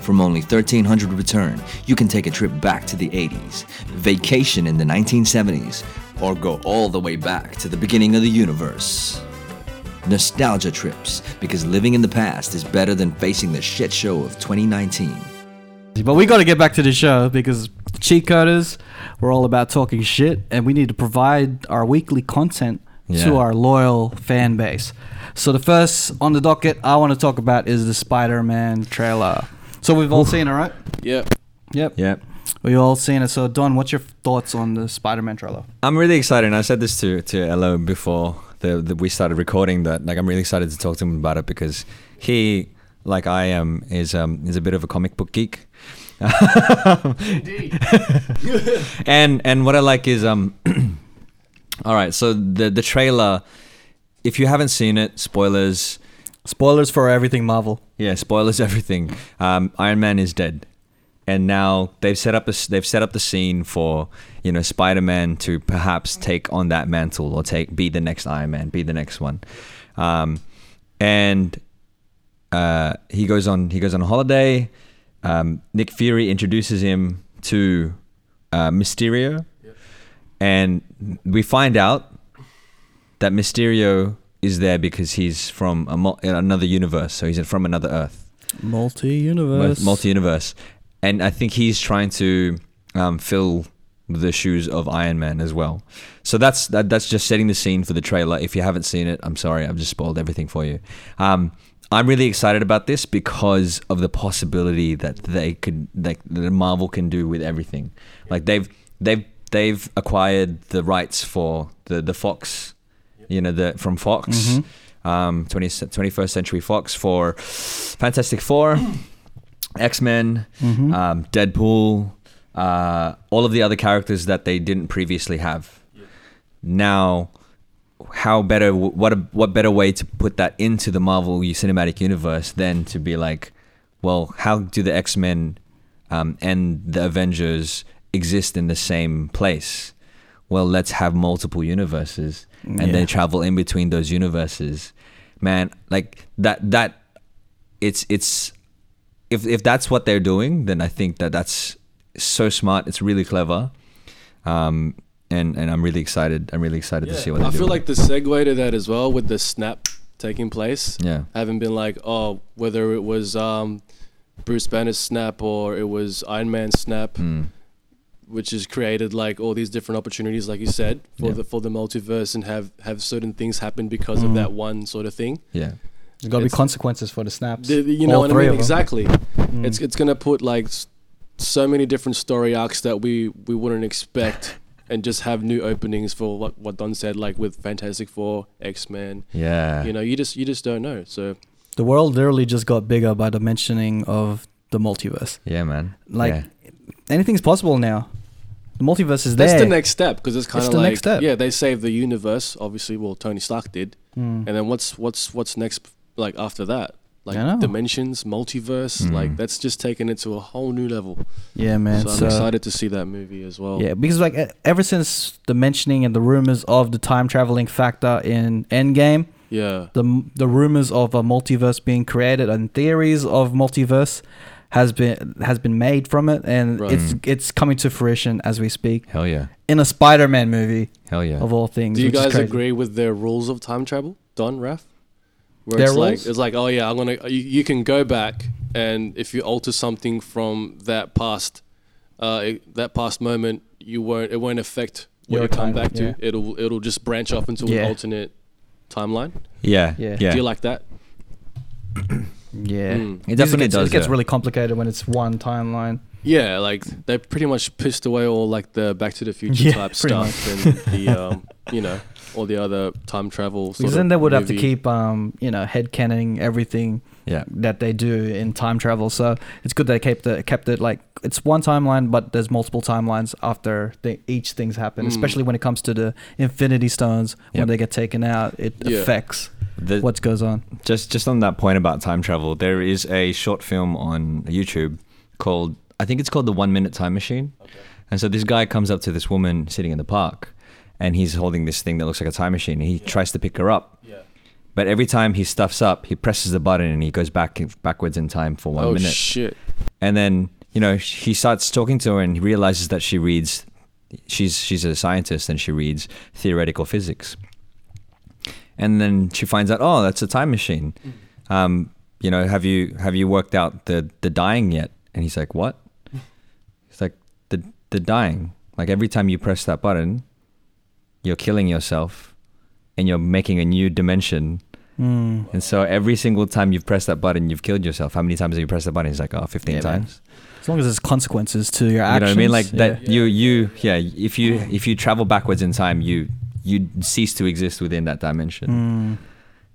From only 1300 return, you can take a trip back to the 80s, vacation in the 1970s, or go all the way back to the beginning of the universe. Nostalgia trips, because living in the past is better than facing the shit show of 2019. But we got to get back to the show because cheat coders, we're all about talking shit, and we need to provide our weekly content to our loyal fan base. So the first on the docket I want to talk about is the Spider-Man trailer. So we've all seen it, right? Yep. Yep. Yep. We've all seen it. So Don, what's your thoughts on the Spider-Man trailer? I'm really excited. And I said this to to Ello before the, the we started recording. That like I'm really excited to talk to him about it because he, like I am, is um is a bit of a comic book geek. and and what I like is um. all right, so the the trailer. If you haven't seen it, spoilers. Spoilers for everything Marvel. Yeah, spoilers everything. Um, Iron Man is dead, and now they've set up a, s- they've set up the scene for you know Spider Man to perhaps take on that mantle or take be the next Iron Man, be the next one, um, and uh, he goes on he goes on a holiday. Um, Nick Fury introduces him to uh, Mysterio, and we find out that Mysterio is there because he's from a mul- another universe, so he's from another Earth, Multi-universe. multi universe, and I think he's trying to um, fill the shoes of Iron Man as well. So that's that, that's just setting the scene for the trailer. If you haven't seen it, I'm sorry, I've just spoiled everything for you. Um, I'm really excited about this because of the possibility that they could, like, that Marvel can do with everything. Like they've they've they've acquired the rights for the the Fox, you know, the from Fox, Mhm. um, 20, 21st Century Fox for Fantastic Four, X Men, Mhm. um, Deadpool, uh, all of the other characters that they didn't previously have. Now, how better? What a, what better way to put that into the Marvel Cinematic Universe than to be like, well, how do the X Men um, and the Avengers exist in the same place? Well, let's have multiple universes and Yeah. then travel in between those universes. Man, like that that it's it's if if that's what they're doing, then I think that that's so smart. It's really clever, um, and and I'm really excited. I'm really excited to see what they I do. feel like the segue to that as well with the snap taking place. Yeah. Having been like, oh, whether it was um, Bruce Banner's snap or it was Iron Man's snap, Mm. which has created like all these different opportunities, like you said, for Yeah. the for the multiverse and have have certain things happen because of Mm. that one sort of thing. Yeah. There's got to be consequences for the snaps. The- the- you know what I mean? Exactly. Mm. It's it's gonna put like so many different story arcs that we we wouldn't expect, and just have new openings for what what Don said, like with Fantastic Four, X Men. Yeah. You know, you just you just don't know. So The world literally just got bigger by the mentioning of the multiverse. Yeah, man. Like Yeah. anything's possible now. The multiverse is there. that's the next step because it's kind It's of the like next step. yeah, they saved the universe. Obviously, well, Tony Stark did, Mm. and then what's what's what's next? Like after that, like I know. dimensions, multiverse. Mm. Like that's just taken it to a whole new level. Yeah, man. So I'm excited to see that movie as well. Yeah, because like ever since the mentioning and the rumors of the time traveling factor in Endgame, Yeah. the the rumors of a multiverse being created and theories of multiverse has been has been made from it, and Right. it's it's coming to fruition as we speak. Hell yeah. In a Spider-Man movie, Hell yeah. of all things. Do you guys agree with their rules of time travel, Don, Raf? Where Their it's like it's like, oh yeah, I'm gonna you, you can go back and if you alter something from that past uh it- that past moment, you won't it won't affect what Your you come time- back yeah. to. It'll it'll just branch off into Yeah. an alternate timeline. Yeah. Yeah. Yeah. Do you like that? Yeah, Mm. It definitely gets, does, It gets yeah. really complicated when it's one timeline. Yeah, like they pretty much pissed away all like the Back to the Future Yeah, type pretty stuff and the um, you know all the other time travel. Sort Because of then they would have to keep, um, you know, head canoning everything Yeah. that they do in time travel. So it's good they kept the kept it like it's one timeline, but there's multiple timelines after the, each thing's happened. Mm. Especially when it comes to the Infinity Stones, when they get taken out, it Yeah. affects The- what goes on. Just just on that point about time travel, there is a short film on YouTube called I think it's called the One Minute Time Machine. And so this guy comes up to this woman sitting in the park, and he's holding this thing that looks like a time machine. And he tries to pick her up. But every time he stuffs up, he presses the button and he goes back backwards in time for one Oh, minute. Oh shit. And then you know he starts talking to her and he realizes that she reads. She's she's a scientist and she reads theoretical physics. And then she finds out, oh, that's a time machine. Um, you know, have you have you worked out the the dying yet? And he's like, what? He's like, the the dying. Like every time you press that button, you're killing yourself, and you're making a new dimension. Mm. And so every single time you've pressed that button, you've killed yourself. How many times have you pressed that button? It's like, oh, 15 Yeah, man. times. As long as there's consequences to your actions. You know what I mean? Like yeah. that you you yeah, if you if you travel backwards in time, you you cease to exist within that dimension.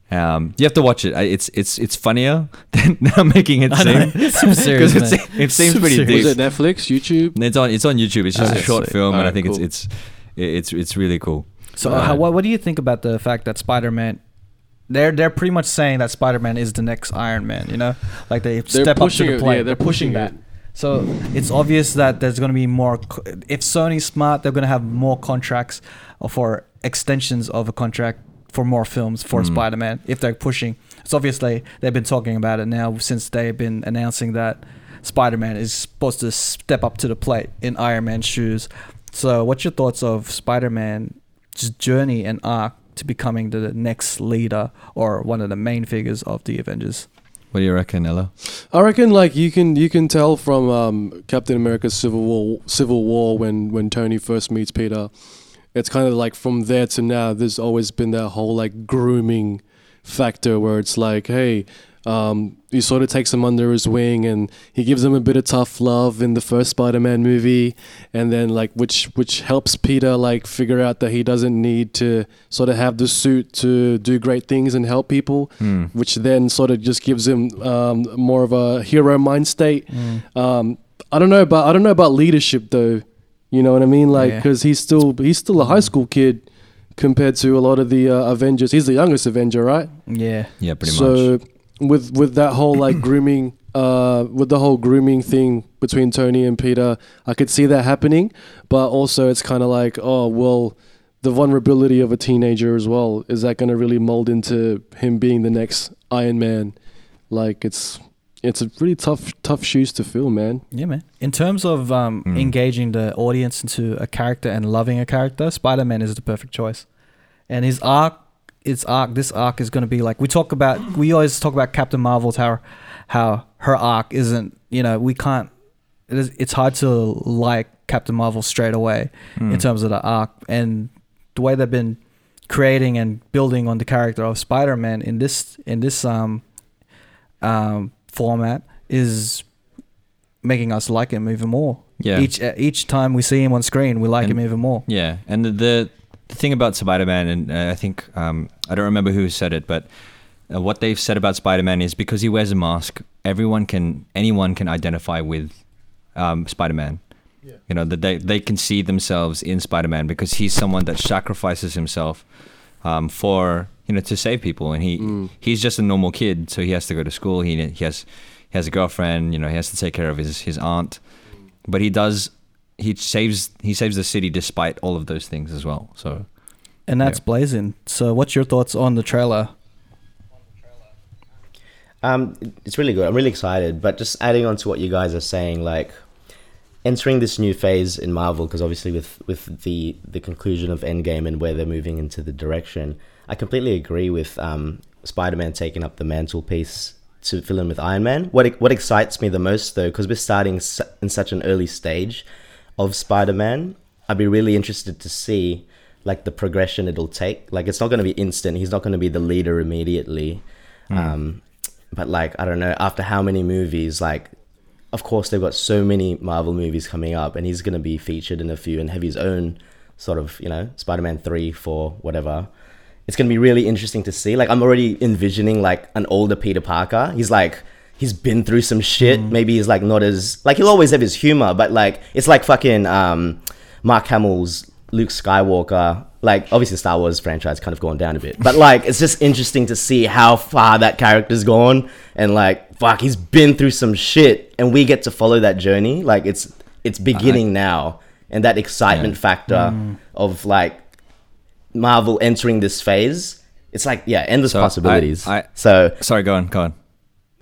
Um, you have to watch it. It's it's it's funnier than I'm making it seem. It's super it, it seems Super pretty serious. deep. Was it Netflix, YouTube? It's on it's on YouTube. It's just Okay, a short sweet. film, and I think cool. it's it's it's it's really cool. So, Uh, how, what, what do you think about the fact that Spider-Man? They're they're pretty much saying that Spider-Man is the next Iron Man. You know, like they They're step up pushing to the it, plate. yeah, they're pushing that. it. So it's obvious that there's going to be more. If Sony's smart, they're going to have more contracts for extensions of a contract for more films for Mm. Spider-Man. If they're pushing, it's obviously they've been talking about it now since they've been announcing that Spider-Man is supposed to step up to the plate in Iron Man's shoes. So, what's your thoughts of Spider-Man's journey and arc to becoming the next leader or one of the main figures of the Avengers? What do you reckon, Ello? I reckon like you can you can tell from um, Captain America's Civil War Civil War when when Tony first meets Peter. It's kind of like from there to now. There's always been that whole like grooming factor where it's like, hey, um, he sort of takes him under his wing and he gives him a bit of tough love in the first Spider-Man movie, and then like which which helps Peter like figure out that he doesn't need to sort of have the suit to do great things and help people, Hmm. which then sort of just gives him um, more of a hero mind state. Um, I don't know about I don't know about leadership though. You know what I mean? Like Yeah. because he's still he's still a high school kid compared to a lot of the uh, Avengers. He's the youngest Avenger, right? Yeah. Yeah, pretty much. so with with that whole like grooming uh with the whole grooming thing between Tony and Peter, I could see that happening, but also it's kind of like, oh, well, the vulnerability of a teenager as well, is that going to really mold into him being the next Iron Man? Like it's it's a really tough tough shoes to fill, man. Yeah, man. In terms of um, Mm. engaging the audience into a character and loving a character, Spider Man is the perfect choice. And his arc, its arc, this arc is going to be like we talk about. We always talk about Captain Marvel's how how her arc isn't. You know, we can't. It is, it's hard to like Captain Marvel straight away in Mm. terms of the arc and the way they've been creating and building on the character of Spider Man in this in this um um format is making us like him even more. Yeah. Each each time we see him on screen, we like And- him even more. Yeah, and the the, the thing about Spider-Man, and uh, I think um, I don't remember who said it, but uh, what they've said about Spider-Man is because he wears a mask, everyone can, anyone can identify with um, Spider-Man. You know that they they can see themselves in Spider-Man because he's someone that sacrifices himself um, for you know to save people, and he he's just a normal kid, so he has to go to school. He he has he has a girlfriend. You know, he has to take care of his his aunt, but he does he saves he saves the city despite all of those things as well. So And that's Yeah. blazing. So, what's your thoughts on the trailer? Um, it's really good. I'm really excited. But just adding on to what you guys are saying, like entering this new phase in Marvel, because obviously with with the the conclusion of Endgame and where they're moving into the direction, I completely agree with um, Spider-Man taking up the mantelpiece to fill in with Iron Man. What what excites me the most though, because we're starting in such an early stage of Spider-Man, I'd be really interested to see like the progression it'll take. Like it's not going to be instant. He's not going to be the leader immediately. Mm. Um, but like I don't know, after how many movies, like of course they've got so many Marvel movies coming up, and he's going to be featured in a few and have his own sort of you know Spider-Man three, four, whatever. it's gonna be really interesting to see. Like I'm already envisioning like an older Peter Parker. He's like he's been through some shit. Maybe he's like not as like he'll always have his humor, but like it's like fucking um, Mark Hamill's Luke Skywalker. Like obviously the Star Wars franchise kind of gone down a bit, but like it's just interesting to see how far that character's gone and like fuck he's been through some shit and we get to follow that journey. Like it's it's beginning now and that excitement factor Mm. of like Marvel entering this phase. It's like yeah, endless So, I- possibilities. I- so Sorry, go on, go on.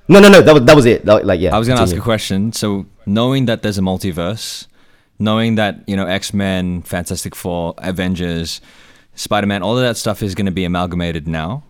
No, no, no. That was that was it. That- like yeah. I was gonna ask a question. So knowing that there's a multiverse, knowing that you know X Men, Fantastic Four, Avengers, Spider Man, all of that stuff is going to be amalgamated now.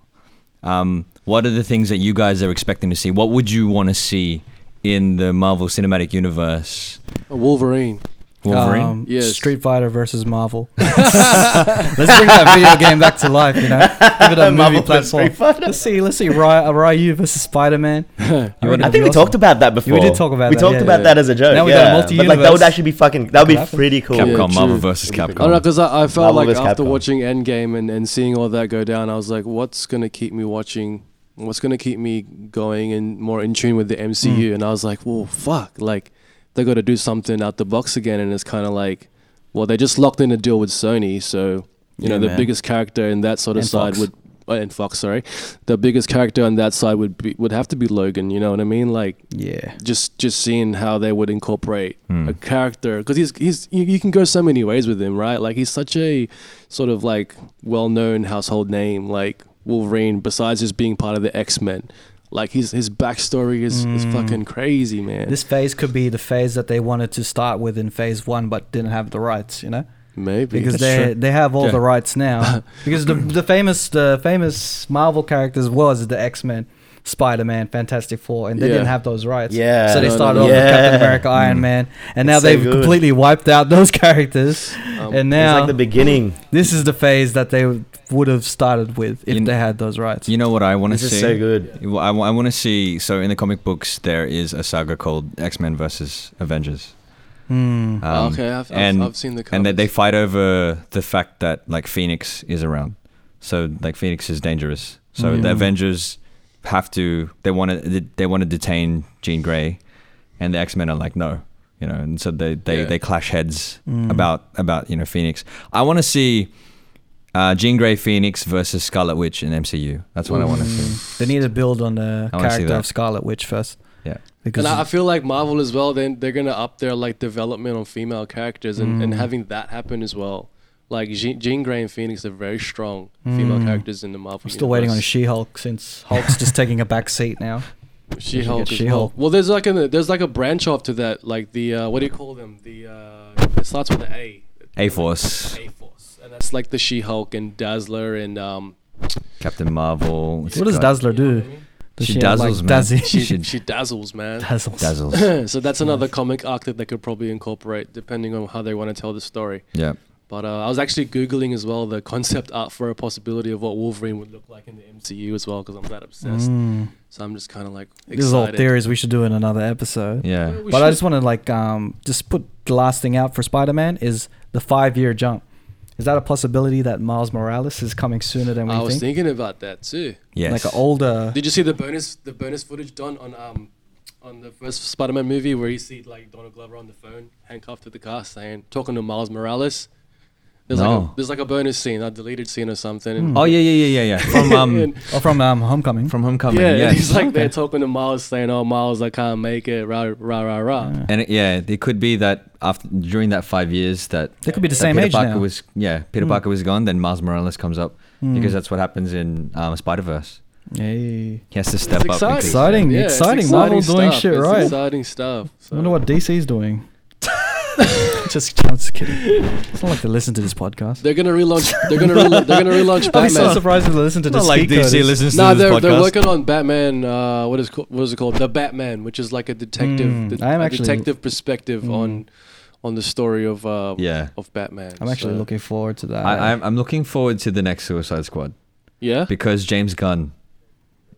Um, what are the things that you guys are expecting to see? What would you want to see in the Marvel Cinematic Universe? A Wolverine. Wolverine. Um, Yes. Street Fighter versus Marvel. let's bring that video game back to life. You know, give it a Marvel movie platform. Let's see. Let's see. Ry- Ryu versus Spider Man. I think we talked about that before. We did talk about that. We that, talked yeah, about yeah. that as a joke. Now we yeah. got a multi But like that would actually be fucking. That would be happen. pretty cool. Capcom, Yeah, Marvel true. versus I don't know, because I, I felt Marvel like after Capcom. watching Endgame and, and seeing all that go down, I was like, what's going to keep me watching? What's going to keep me going and more in tune with the MCU? Hmm. And I was like, well, fuck. Like, they got to do something out the box again. And it's kind of like, well, they just locked in a deal with Sony. So, you know, the man. biggest character in that sort of And side Fox. would. Uh, and Fox, sorry, the biggest character on that side would be would have to be Logan. You know what I mean? Like, Yeah. just just seeing how they would incorporate Hmm. a character because he's he's you, you can go so many ways with him right like he's such a sort of like well-known household name like wolverine besides just being part of the x-men like his his backstory is, is mm. fucking crazy man This phase could be the phase that they wanted to start with in phase one, but didn't have the rights. You know. maybe because That's they true. they have all Yeah. the rights now. because the the famous the famous Marvel characters was the X Men, Spider Man, Fantastic Four, and they Yeah. didn't have those rights. Yeah. so they No, no, started no. off with Captain America, Iron Man, and now so they've good. completely wiped out those characters. Um, and now It's like the beginning. this is the phase that they would have started with if You they had those rights. You know what I want to This see? is so good. Well, I, want to see. So in the comic books, there is a saga called X Men versus Avengers. Hmm. Um, okay I've, and I've, I've seen the covers. and they, they fight over the fact that like Phoenix is around. So like Phoenix is dangerous. So the Mm. Avengers have to they want to they want to detain Jean Grey, and the X Men are like no, you know, and so they they, Yeah. they clash heads Mm. about about you know Phoenix. I want to see. Uh, Jean Grey Phoenix versus Scarlet Witch in MCU. That's what I want to see. They need to build on the I character of Scarlet Witch first. Yeah. because and I, I feel like Marvel as well. Then they're gonna up their like development on female characters and, and Mm. having that happen as well. Like Jean, Jean Grey and Phoenix are very strong female Mm. characters in the Marvel. I'm still waiting on universe. She-Hulk since Hulk's just taking a back seat now. She-Hulk. as She-Hulk. well. Well, there's like a there's like a branch off to that, like the uh, what do you call them? The uh, it starts with the A. A Force, A Force, and that's like the She Hulk and Dazzler and um. Captain Marvel. what's What does called? Dazzler do? Does She have, like, dazzles, man. Dazzy? She She she dazzles, man. dazzles. dazzles. so that's another comic arc that they could probably incorporate, depending on how they want to tell the story. Yeah. But uh, I was actually googling as well the concept art for a possibility of what Wolverine would look like in the MCU as well, because I'm that obsessed. Mm. So I'm just kind of like excited. These are all theories we should do in another episode. Yeah. We But I just want to like um just put the last thing out for Spider-Man is the five-year jump. Is that a possibility that Miles Morales is coming sooner than we think? I was think? thinking about that too. Yes. Like an older. Did you see the bonus the bonus footage done on um on the first Spider-Man movie where you see like Donald Glover on the phone handcuffed to the car saying talking to Miles Morales? There's like a there's like a bonus scene, a deleted scene or something. And Oh yeah, yeah, yeah, yeah, yeah. From um, And- Oh, from um, Homecoming. from Homecoming. yeah, Yeah. he's like Okay. they're talking to Miles saying, "Oh, Miles, I can't make it." Rah rah rah rah. And it, yeah, it could be that after during that five years that They could be the same Peter age Parker now. was yeah Peter Mm. Parker was gone, then Miles Morales comes up Mm. because that's what happens in um, Spider Verse. Yay. He has to step It's up. exciting. Exciting, Yeah, it's exciting. Marvel doing stuff. shit It's right. Exciting stuff. I wonder what DC's doing. just, I'm just kidding. It's not like they listen to this podcast. They're gonna relaunch. They're gonna rela- they're gonna relaunch I'll be so surprised if they listen to Not this. like DC listens No, to this they're, podcast. they're working on Batman. Uh, what is co- what is it called? The Batman, which is like a detective, Mm, the, I am a actually- detective perspective Mm. on on the story of uh, yeah, of Batman. I'm actually So- looking forward to that. I, I'm I'm looking forward to the next Suicide Squad Yeah, because James Gunn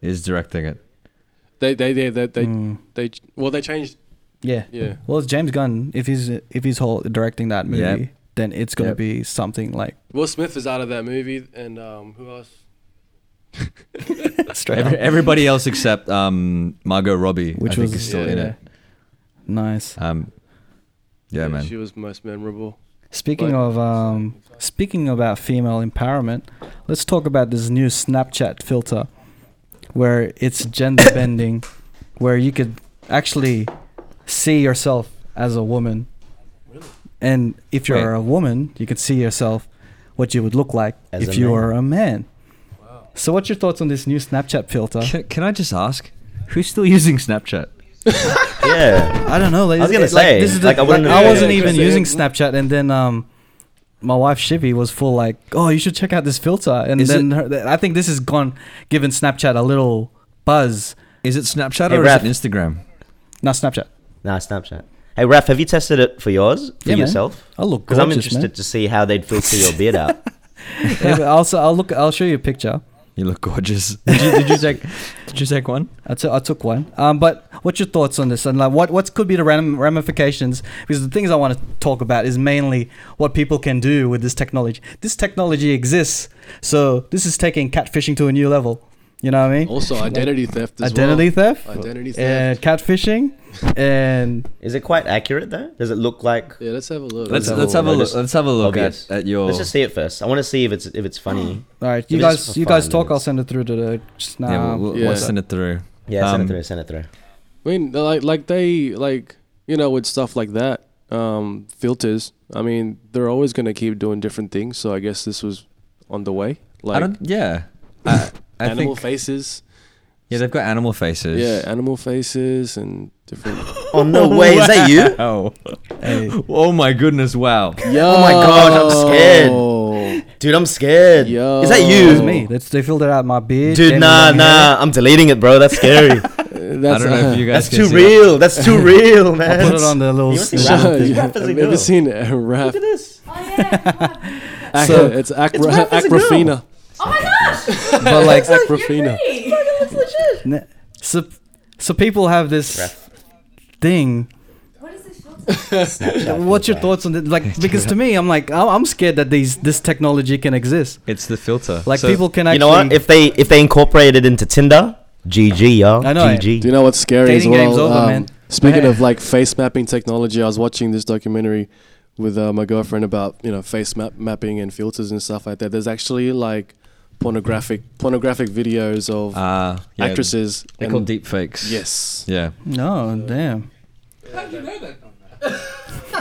is directing it. they they they they they, Mm. they well they changed. Yeah. Yeah, Well, it's James Gunn. If he's if he's whole directing that movie, Yep. then it's gonna Yep. be something like Will Smith is out of that movie, and um, who else? Straight Every, up. everybody else except um, Margot Robbie, Which I think, was- is still yeah, in yeah. it. Nice. Um, yeah, man. She was most memorable. Speaking But- of um, speaking about female empowerment, let's talk about this new Snapchat filter, where it's gender bending, where you could actually see yourself as a woman, and if you're Wait. a woman, you could see yourself what you would look like As if you man. were a man. So, what's your thoughts on this new Snapchat filter? Can, can I just ask, who's still using Snapchat? Yeah. I don't know. Like, I was gonna it's like, say, this is the, like, I like, wouldn't I wasn't Yeah, even using Snapchat, and then um, my wife Shivy was full like, "Oh, you should check out this filter." And Is then her, I think this has gone given Snapchat a little buzz. Is it Snapchat Hey, or Raph. is it Instagram? Not Snapchat. Nah, Snapchat. Hey, Raf, have you tested it for yours? For Yeah, man. yourself? I look gorgeous. Because I'm interested man. to see how they'd filter your beard out. Yeah, but also, I'll look. I'll show you a picture. You look gorgeous. Did you, did you take? Did you take one? I took I took one. Um, but what's your thoughts on this? And like, what what could be the ram- ramifications? Because the things I want to talk about is mainly what people can do with this technology. This technology exists, so this is taking catfishing to a new level. You know what I mean? Also, identity theft as Identity well. theft, Identity theft. and catfishing, and Is it quite accurate though? Does it look like? Yeah, let's have a look. Let's have let's a have a look. look. Let's have a look at, at your. Let's just see it first. I want to see if it's if it's funny. all right, you If guys you guys talk. then I'll send it through to the just now. yeah, we'll, we'll Yeah. send it through. Yeah, send Um, it through. Send it through. I mean, like like they like you know with stuff like that, um, filters. I mean, they're always gonna keep doing different things. So I guess this was on the way. Like I don't. Yeah. I, I animal think. faces. Yeah, they've got animal faces. Yeah, animal faces and different. Oh no way! Is that you? Oh. Hey. oh my goodness! Wow. Yo, Oh my god! I'm scared. Dude, I'm scared. Yo. Is that It's you? me. That's they filled it out my beard. Dude, gave me nah, hair. nah. I'm deleting it, bro. That's scary. That's, I don't know if you guys That's can too see real. That's too real, man. I'll put it on the little. You wanna see s- Raph? Uh, Raph yeah, as a I've girl. never seen a rap. Look at this. Ac- So- it's Ac- It's Raph as. Acrofina. Oh my gosh! But like Acrofina. It looks So, so people have this Ref. thing. What is this What's your thoughts on it? Like, because to me, I'm like, I'm I'm scared that these this technology can exist. It's the filter. Like, So- people can actually. You know what? If they if they incorporate it into Tinder, GG, yo. I know, GG. Do you know what's scary Dating as well? game's over, Um, man. Speaking Man. of like face mapping technology, I was watching this documentary with uh, my girlfriend about you know face map mapping and filters and stuff like that. There's actually like pornographic pornographic videos of Ah, yeah, actresses. They're and- called deep fakes. Yes. Yeah. no, damn. How did you know that?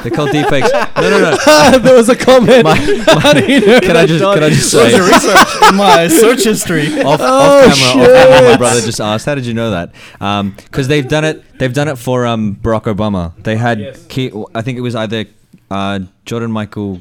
They're called deep fakes. No, no, no. there was a comment. Can I just can I just say in my search history. off, Oh, off camera? Off camera, my brother just asked, "How did you know that?" Because they've done it. They've done it for um, Barack Obama. They had Key, I think it was either uh, Jordan Michael.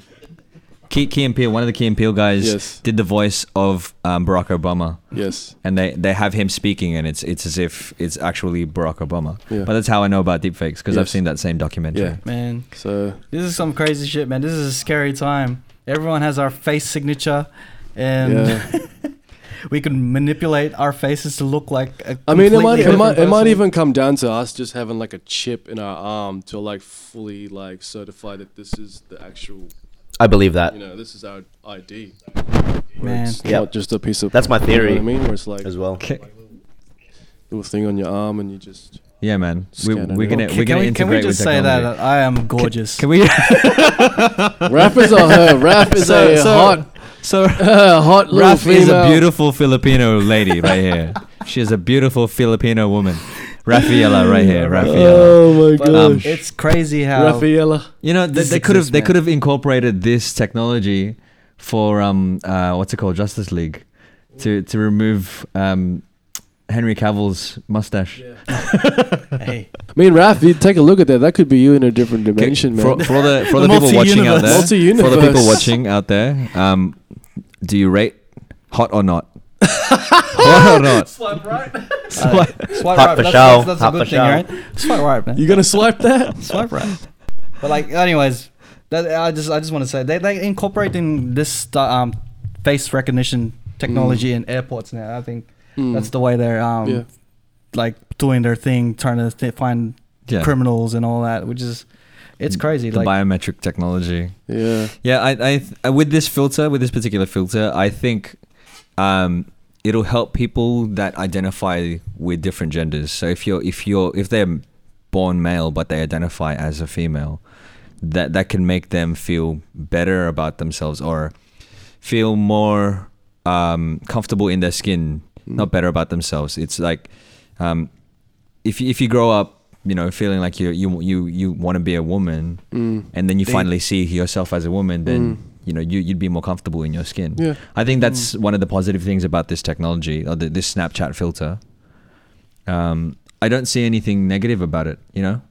Key, Key and Peele, one of the Key and Peele guys, Yes. did the voice of um, Barack Obama, Yes. and they, they have him speaking, and it's it's as if it's actually Barack Obama. Yeah. But that's how I know about deepfakes because I've seen that same documentary. Yeah. Man, So this is some crazy shit, man. This is a scary time. Everyone has our face signature, and yeah. we can manipulate our faces to look like. A I mean, it might it might it might even come down to us just having like a chip in our arm to like fully like certify that this is the actual I believe that you know this is our ID. Man. it's Yep. not just a piece of. That's my You know theory. what I mean, where it's like as well. Okay. little thing on your arm and you just. Yeah, man. We, we're gonna we're gonna we, integrate can we just say technology. that I am gorgeous? Can we? Rap is a her. Rap is So- a so- hot, so hot little is a beautiful Filipino lady right here. She is a beautiful Filipino woman. Rafaela right here. Rafaela. Oh my But, Um, gosh. it's crazy how Rafaela. You know, they, they could have they could have incorporated this technology for um uh what's it called Justice League to to remove um Henry Cavill's mustache. hey, I mean, Raf, you take a look at that. That could be you in a different dimension, for, man. for all the for all The the people watching out there, for the people watching out there, um, do you rate hot or not? Hot or not? swipe right. Swipe- Swipe Hot right. for That's, show. that's, that's Hot a good for thing, show. right? Swipe right, man. You gonna swipe that? swipe right. But like, anyways, that I just I just want to say they they incorporating this stu- um face recognition technology in airports now. I think Mm. that's the way they're um Yeah. like doing their thing, trying to th- find Yeah. criminals and all that, which is it's crazy. The like biometric technology. Yeah. Yeah, I, I th- uh, with this filter, with this particular filter, I think um, it'll help people that identify with different genders. So if you're if you're if they're born male but they identify as a female, that that can make them feel better about themselves or feel more um, comfortable in their skin, not better about themselves. It's like um, if you- if you grow up, you know, feeling like you you you you want to be a woman, Mm. and then you They- finally see yourself as a woman, then Mm. You know you you'd be more comfortable in your skin. Yeah. I think that's one of the positive things about this technology or the, this Snapchat filter. Um, I don't see anything negative about it. You know.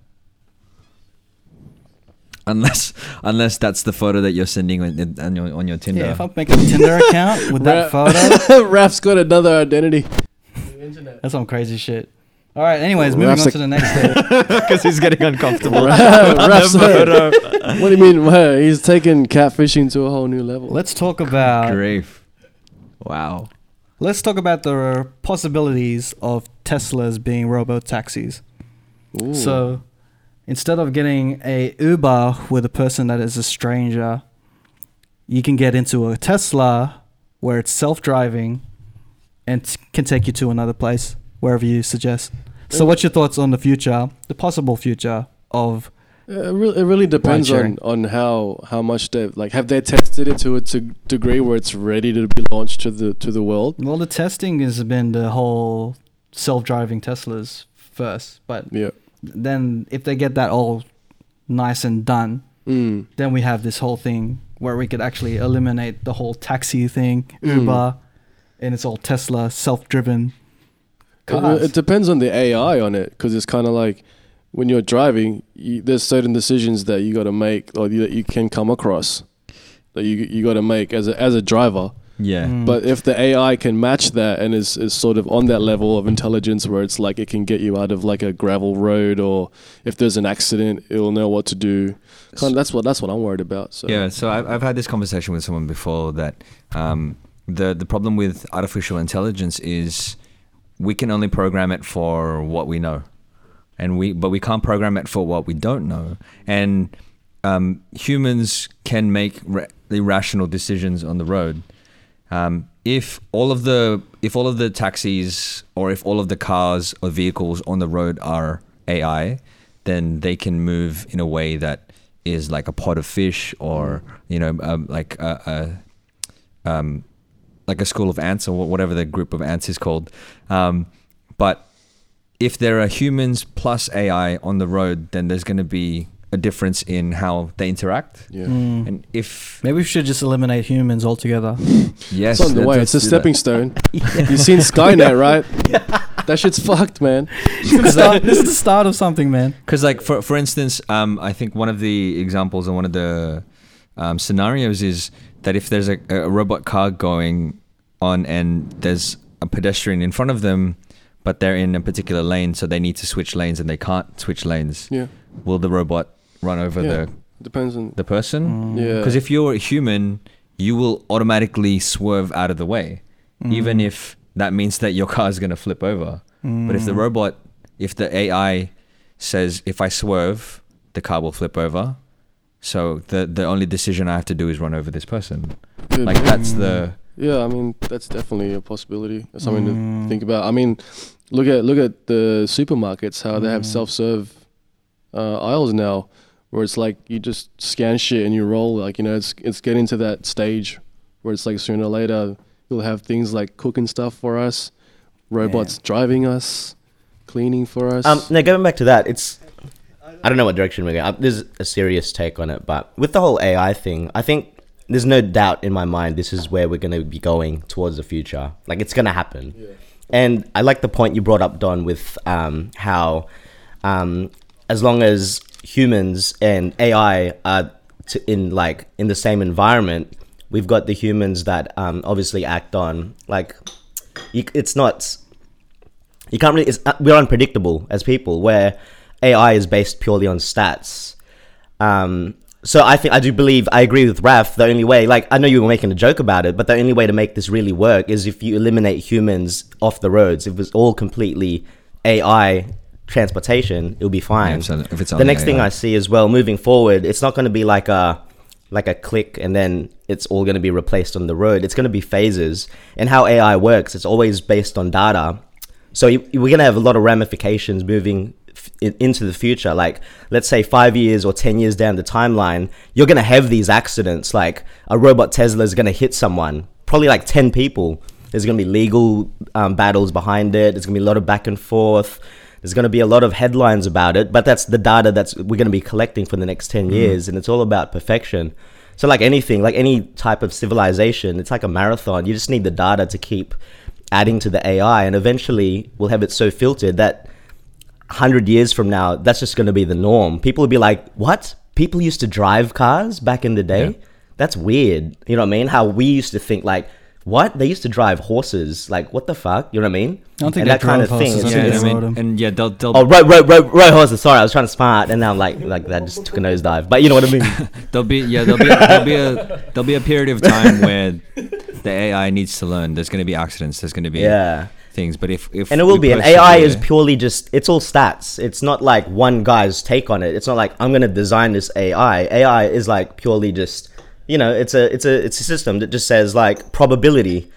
Unless, unless that's the photo that you're sending on, on your on your Tinder. Yeah, if I make a Tinder account with that photo, Raf's got another identity. that's some crazy shit. All right. Anyways, moving Raf's on a- to the next thing. because he's getting uncomfortable. Raf's uh, what do you mean? What? He's taking catfishing to a whole new level. Let's talk about Grief. Wow. let's talk about the possibilities of Teslas being robo taxis. Ooh. So instead of getting a Uber with a person that is a stranger, you can get into a Tesla where it's self-driving and t- can take you to another place wherever you suggest. So, what's your thoughts on the future, the possible future of? It really, it really depends on, on how how much they like have they tested it to a to degree where it's ready to be launched to the to the world. Well, the testing has been the whole self-driving Teslas first, but Yeah. then if they get that all nice and done, Mm. then we have this whole thing where we could actually eliminate the whole taxi thing, Mm. Uber, and it's all Tesla self-driven It, cars. it depends on the AI on it because it's kind of like when you're driving, you, there's certain decisions that you got to make or you, that you can come across that you you got to make as a as a driver. Yeah. Mm. But if the AI can match that and is, is sort of on that level of intelligence where it's like it can get you out of like a gravel road or if there's an accident, it'll know what to do. Kind of, that's what that's what I'm worried about. So Yeah, so I've, I've had this conversation with someone before that um, the the problem with artificial intelligence is we can only program it for what we know, and we but we can't program it for what we don't know. And um, humans can make ra- irrational decisions on the road. Um, if all of the if all of the taxis or if all of the cars or vehicles on the road are AI, then they can move in a way that is like a pot of fish or you know um, like a, a um, like a school of ants or whatever the group of ants is called. Um, but if there are humans plus AI on the road, then there's going to be a difference in how they interact. Yeah. Mm. And if Maybe we should just eliminate humans altogether. yes, it's on the way. It's a do that. stepping stone. You've seen Skynet, right? That shit's fucked, man. this, is the start, this is the start of something, man. Because, like, for for instance, um, I think one of the examples and one of the um, scenarios is that if there's a, a robot car going on and there's a pedestrian in front of them, but they're in a particular lane, so they need to switch lanes and they can't switch lanes. Yeah. Will the robot run over Yeah. the Depends on. the person? Yeah. Because if you're a human, you will automatically swerve out of the way, even Mm. if that means that your car is going to flip over. But if the Mm. robot, if the AI says, if I swerve, the car will flip over. So the the only decision I have to do is run over this person. Good. Like that's the Yeah, I mean that's definitely a possibility. That's something Mm. to think about. I mean, look at look at the supermarkets how they have Mm. self-serve uh, aisles now, where it's like you just scan shit and you roll. Like you know, it's it's getting to that stage where it's like sooner or later you'll have things like cooking stuff for us, robots driving us, cleaning for us. Um, now going back to that, it's I don't know what direction we're going. Uh, There's a serious take on it, but with the whole AI thing, I think there's no doubt in my mind this is where we're going to be going towards the future. Like it's going to happen. And I like the point you brought up, Don, with um, how um, as long as humans and AI are in like in the same environment, we've got the humans that um, obviously act on like you, it's not you can't really it's, uh, we're unpredictable as people where ai is based purely on stats um so i think i do believe i agree with raf the only way like i know you were making a joke about it but the only way to make this really work is if you eliminate humans off the roads if it was all completely ai transportation it'll be fine Yeah, if it's the only next thing i see as well moving forward it's not going to be like a like a click and then it's all going to be replaced on the road. It's going to be phases. And how AI works, it's always based on data. So we're going to have a lot of ramifications moving into the future. Like, let's say five years or 10 years down the timeline, you're going to have these accidents. Like, a robot Tesla is going to hit someone, probably like 10 people. There's going to be legal um, battles behind it. There's going to be a lot of back and forth. There's going to be a lot of headlines about it, but that's the data that's we're going to be collecting for the next 10 years, and it's all about perfection. So, like anything, like any type of civilization, it's like a marathon. You just need the data to keep adding to the AI, and eventually we'll have it so filtered that 100 years from now, that's just going to be the norm. People will be like, what? People used to drive cars back in the day? That's weird. You know what I mean? How we used to think, like, what? They used to drive horses. Like, what the fuck? You know what I mean? I don't think and they that kind of drove thing. horses, I It's- think they it's- rode 'em. and yeah, they'll, they'll Oh, right, right, right, right, horses. Sorry, I was trying to smart, and now I'm like, like that just took a nosedive. But you know what I mean? there'll be yeah there'll be a, there'll be a there'll be a period of time where the AI needs to learn. There's going to be accidents. There's going to be Yeah. Things. But if if and it will be. And AI is purely just it's all stats. It's not like one guy's take on it. It's not like I'm gonna design this AI. AI is like purely just you know it's a it's a it's a system that just says like probability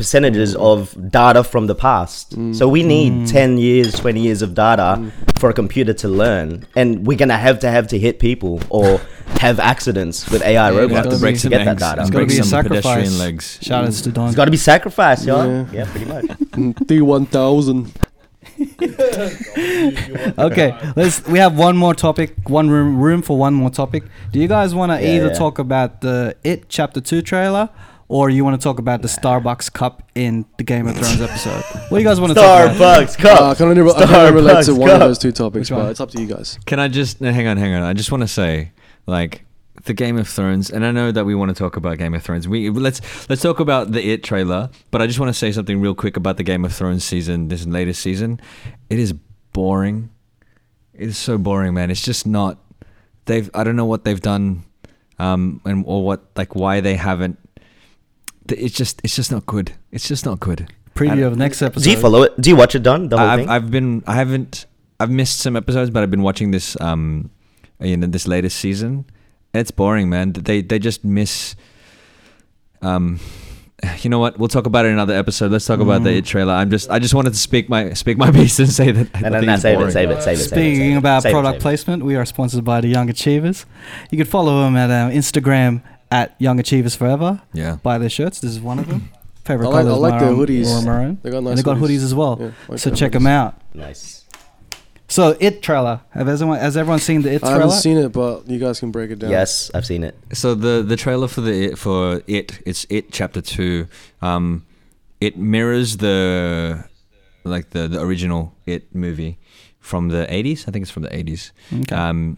percentages of data from the past. Mm. So we need Mm. 10 years, 20 years of data mm. for a computer to learn. And we're going to have to have to hit people or have accidents with AI Yeah, robots to break to some get that data. and It's got to be a some pedestrian sacrifice. legs. Shout outs to mm. Don. It's got to be sacrificed, y'all. Yeah. Yeah, pretty much. D1000. okay, let's. We have one more topic, one room room for one more topic. Do you guys want to Yeah, either yeah. talk about the It Chapter Two trailer, or you want to talk about the Starbucks cup in the Game of Thrones episode? What do you guys want to talk about? Starbucks cup. Uh, I can only, re- I can only relate to Starbucks one of those two topics, but it's up to you guys. Can I just no, hang on, hang on? I just want to say, like, the Game of Thrones, and I know that we want to talk about Game of Thrones. We let's let's talk about the It trailer, but I just want to say something real quick about the Game of Thrones season, this latest season. It is boring. It is so boring, man. It's just not. They've I don't know what they've done, um, and or what like why they haven't. Th- It's just it's just not good. It's just not good. Preview of next episode. Do you follow it? Do you watch it, Don? The whole I've, thing? I've been I haven't I've missed some episodes, but I've been watching this um you know this latest season. It's boring, man. They they just miss. Um, you know what? We'll talk about it in another episode. Let's talk about the Mm. It trailer. I'm just I just wanted to speak my speak my piece and say that. I no, no, no, save it, boring. save it, save it. save it, Speaking save it. about Save product it. placement, we are sponsored by the Young Achievers. You can follow them at um, Instagram at Young Achievers Forever. Yeah. Buy their shirts. This is one of them. Favorite I like- colors I like their maroon- hoodies. or maroon. They got and nice they got hoodies. hoodies as well. Yeah, like so their check them out. Nice. So it trailer. Have everyone has everyone seen the it trailer? I haven't seen it, but you guys can break it down. Yes, I've seen it. So the the trailer for the for it it's it chapter two. Um, it mirrors the like the the original it movie from the eighties. I think it's from the eighties. Okay. Um,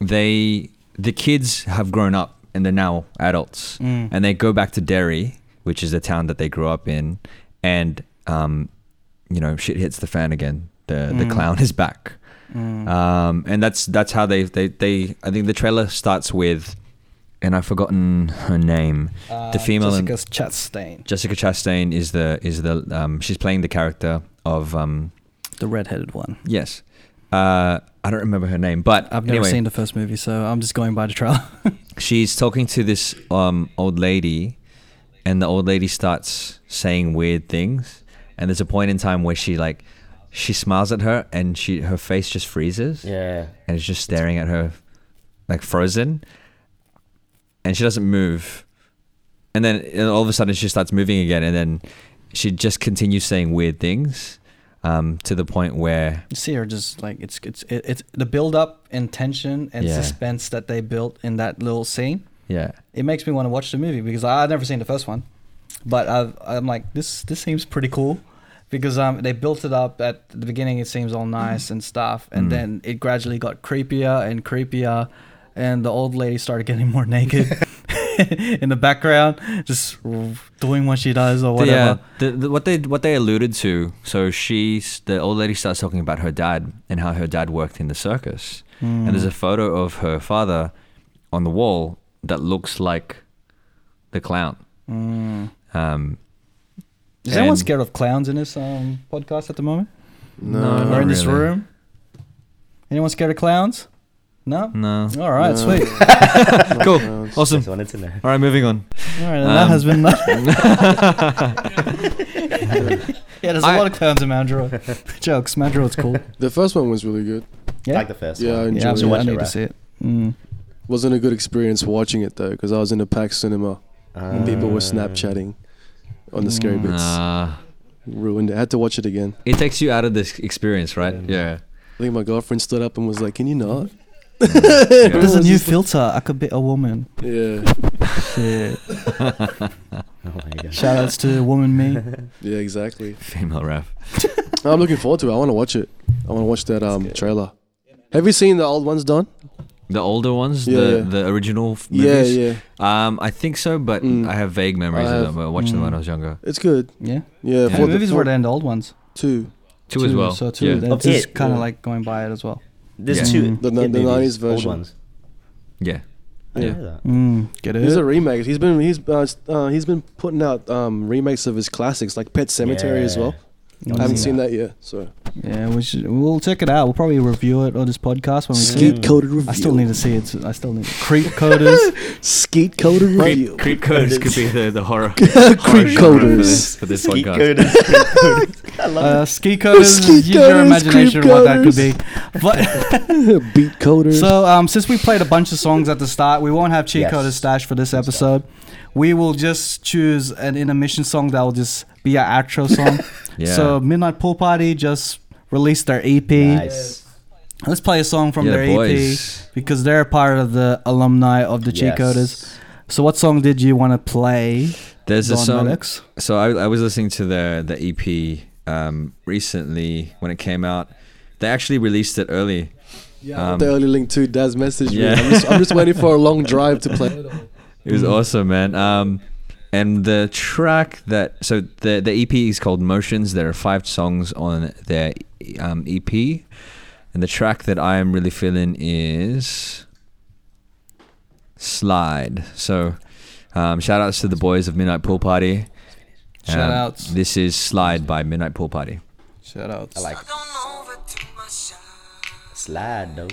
they the kids have grown up and they're now adults, Mm. and they go back to Derry, which is the town that they grew up in, and um, you know shit hits the fan again. The the Mm. clown is back. Mm. Um, and that's that's how they, they they I think the trailer starts with, and I've forgotten her name. Uh, the female and- Jessica Chastain, Jessica Chastain is the is the um she's playing the character of um the redheaded one. yes, uh I don't remember her name, but I've never anyway, seen the first movie, so I'm just going by the trailer. she's talking to this um old lady, and the old lady starts saying weird things, and there's a point in time where she like she smiles at her and she her face just freezes. Yeah. and is just staring at her like frozen and she doesn't move and then all of a sudden she starts moving again and then she just continues saying weird things um, to the point where You see her just like it's it's it, it's the build up and tension and Yeah. suspense that they built in that little scene. yeah It makes me want to watch the movie because I, I've never seen the first one, but I've, I'm like this this seems pretty cool because um they built it up at the beginning. It seems all nice and stuff, and Mm. then it gradually got creepier and creepier, and the old lady started getting more naked. in the background, just doing what she does or whatever. uh, the, the, what they what they alluded to so she's the old lady starts talking about her dad and how her dad worked in the circus and there's a photo of her father on the wall that looks like the clown Mm. um, Is anyone scared of clowns in this um, podcast at the moment? No, No, or not in this room? Anyone scared of clowns? No. No. All right, No. sweet. cool. Sounds- Awesome. Just wanted to know. All right, moving on. All right, and that has been. yeah, there's a I- lot of terms in Mandrill. Jokes. Mandrill's cool. The first one was really good. Yeah. Like the first Yeah, I one. enjoyed Yeah, it. absolutely. I watch it, need to see it. Mm. Wasn't a good experience watching it though, because I was in a packed cinema and people were Snapchatting on the scary bits. Uh, Ruined it. I had to watch it again. it takes you out of this experience, right? Yeah. I think my girlfriend stood up and was like, "Can you not?" There's a new filter. I could be a woman. Yeah, Shit. Oh my god. Shout outs to woman me. yeah, exactly. Female ref. I'm looking forward to it. I want to watch it. I want to watch that um trailer. Have you seen the old ones, Don? The older ones, Yeah, the yeah. the original f- Yeah, movies. yeah. Um, I think so, but Mm. I have vague memories I of have- them. I watched them when Mm. I was younger. It's good. Yeah. Yeah, Yeah. How for many the movies for were there in the old ones? two. Two, as well. So two. Yeah. That's Of just kind of yeah. like going by it as well. There's Yeah. two. Mm. The- the hit movies, 90s Old version. ones. Yeah. I Yeah. that. Mm, get it? He's a remake. He's been he's uh, uh, he's been putting out um, remakes of his classics like Pet Sematary as well. Yeah. I haven't seen that yet. So Yeah, we should. We'll check it out. We'll probably review it on this podcast when we see Skeet it. coded review. I still need to see it. I still need creep coders. Skeet coded review. Creep coders could be the, the horror. Creep horror genre for coders. this, for this Skeet podcast. coders, skeet coders. I love uh, ski coders. Ski use your imagination what that could be. But Beat coders. so, um, since we played a bunch of songs at the start, we won't have cheat Yes. coders stash for this episode. We will just choose an intermission song that will just be our outro song. Yeah. So, Midnight Pool Party just released their EP. Nice. Let's play a song from yeah, their the EP because they're part of the alumni of the Cheat Coders. So, what song did you want to play? There's a song. Alex? So I, I was listening to the the EP um, recently when it came out. They actually released it early. yeah, um, the early link to Daz message me. yeah. I'm just, I'm just waiting for a long drive to play it. It was awesome, man. Um, and the track that so the the EP is called Motions. There are five songs on their um, EP, and the track that I am really feeling is Slide. So, um, shout outs to the boys of Midnight Pool Party. Shout Um, outs. This is Slide by Midnight Pool Party. Shout outs. I like it. Slide though.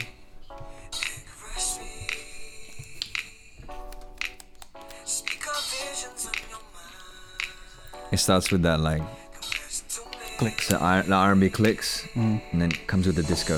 It starts with that like Clicks. the, R- the R&B clicks, Mm. and then it comes with the disco.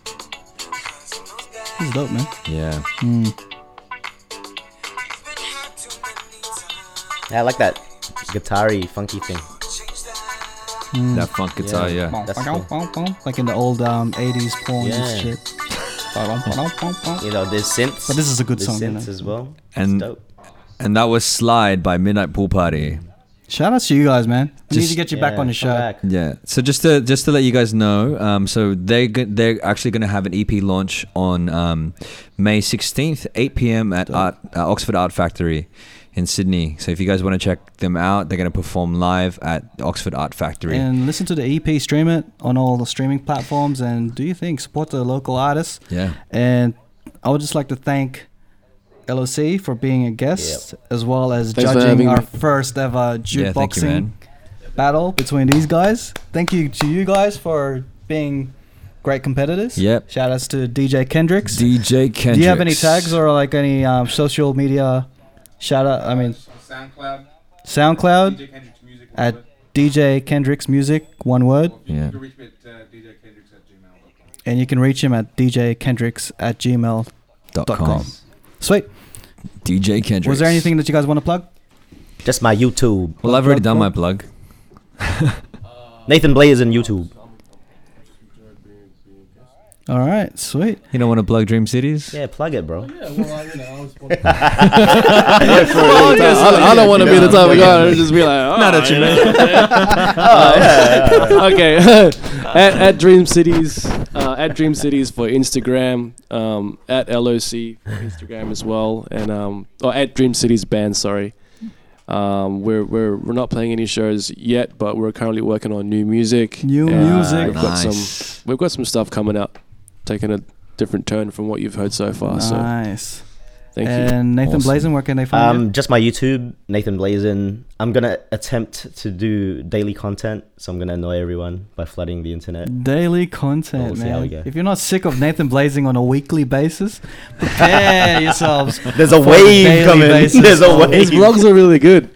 This is dope, man. Yeah. Mm. Yeah, I like that guitar-y, funky thing. Mm. That funk guitar, yeah. Bum, That's cool. bum, bum, Like in the old um, 80s porn Yeah. and shit. You know, there's synths. But this is a good there's song, you synths know. as well. And it's dope. and that was Slide by Midnight Pool Party. Shout out to you guys, man. We need Just- to get you back on the show. back. Yeah. So just to just to let you guys know, um, so they they're actually going to have an EP launch on um, May 16th, 8 p.m. at Art, uh, Oxford Art Factory in Sydney. So if you guys want to check them out, they're going to perform live at Oxford Art Factory. And listen to the EP, stream it on all the streaming platforms, and do you think Support the local artists. yeah. And I would just like to thank Ello C for being a guest, as well as Thanks judging our me. first ever Yeah, jukeboxing man. battle between these guys. Thank you to you guys for being great competitors. Yep. Shout outs to DJ Kendrix. DJ Kendrix. Do you have any tags or like any um, social media shout out? I mean, SoundCloud. SoundCloud DJ Kendrix music. at DJ Kendrix Music, one word. Yeah. You can reach me at uh, djkendrix at gmail.com. And you can reach him at DJ Kendrix at gmail.com. Dot com. Sweet. DJ Kendrix. Was there anything that you guys want to plug? Just my YouTube. Well, I've already done my plug. Nathan Blaze on YouTube. All right, sweet. You don't want to plug Dream Cities? Yeah, plug it, bro. Yeah, well, I, you know, I was. I, I don't want to be the type of guy to just be like, oh, Not that you know. okay, at, at Dream Cities, uh, at Dream Cities for Instagram, um, at Ello C for Instagram as well, and um, or at Dream Cities Band. Sorry, um, we're we're we're not playing any shows yet, but we're currently working on new music. New and music. We've got some. We've got some stuff coming up, taking a different turn from what you've heard so far. So Nice. thank you. And Nathan Awesome. Blazin, where can they find you? Um, just my YouTube, Nathan Blazin. I'm gonna attempt to do daily content, so I'm gonna annoy everyone by flooding the internet. Daily content, We'll see how we man. If you're not sick of Nathan Blazin on a weekly basis, prepare yourselves. There's a for the wave daily coming. basis There's a oh, wave. His vlogs are really good.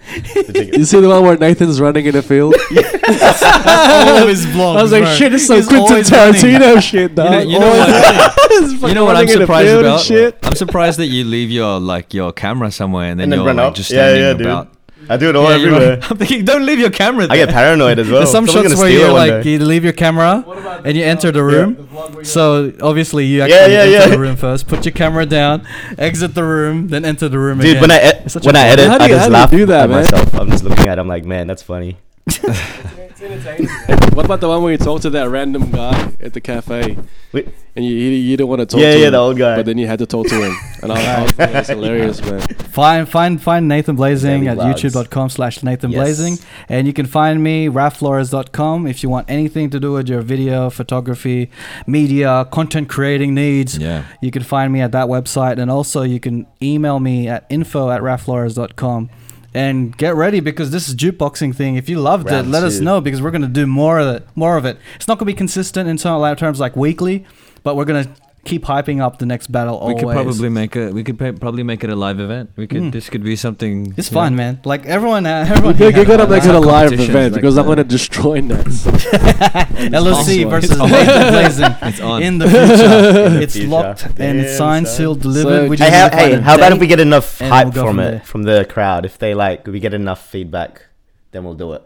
you see the one where Nathan's running in a field? all of his vlogs. I was like, bro. shit, it's so He's Quentin always running. Tarantino shit, You know, you know what? You know what I'm running in a surprised about? Shit. I'm surprised that you leave your like your camera somewhere and then, And then you're like, up. just Yeah, standing yeah, dude. about. I do it all Yeah, everywhere. right. I'm thinking, don't leave your camera. I get paranoid as well. There's some Someone's shots where you it like day. you leave your camera and you enter the room. So obviously you Yeah, actually yeah, enter yeah. the room first. Put your camera down, exit the room, then enter the room Dude, again. when I e- when I bummer. edit, How do I you- just how do you laugh do that, at man? myself. I'm just looking at. it, I'm like, man, that's funny. What about the one where you talk to that random guy at the cafe? Wait. And you, you, you didn't want to talk Yeah, to yeah, him. the old guy. But then you had to talk to him. And I, I was thinking that's hilarious, man. Find find find Nathan Blazin Daily at vlogs. youtube.com slash Nathan Yes. Blazin. And you can find me, rafflores.com, if you want anything to do with your video, photography, media, content creating needs. Yeah. You can find me at that website. And also you can email me at info at rafflores.com. And get ready because this is jukeboxing thing. If you loved Round it, let us know because we're gonna do more of it. More of it. It's not gonna be consistent in term- terms like weekly, but we're gonna keep hyping up the next battle. Always. We could probably make a. We could pa- probably make it a live event. We could. Mm. This could be something. It's you know. fun, man. Like everyone, uh, everyone. You, you gotta have make it a live event like because I'm gonna destroy Nats. Ello C versus It's on. Nathan Blazin It's on. in the future. It's locked and it's signed, sealed, delivered. we just Hey, how, need to find hey, a how about if we get enough hype from from it from the crowd? If they like, we get enough feedback, then we'll do it.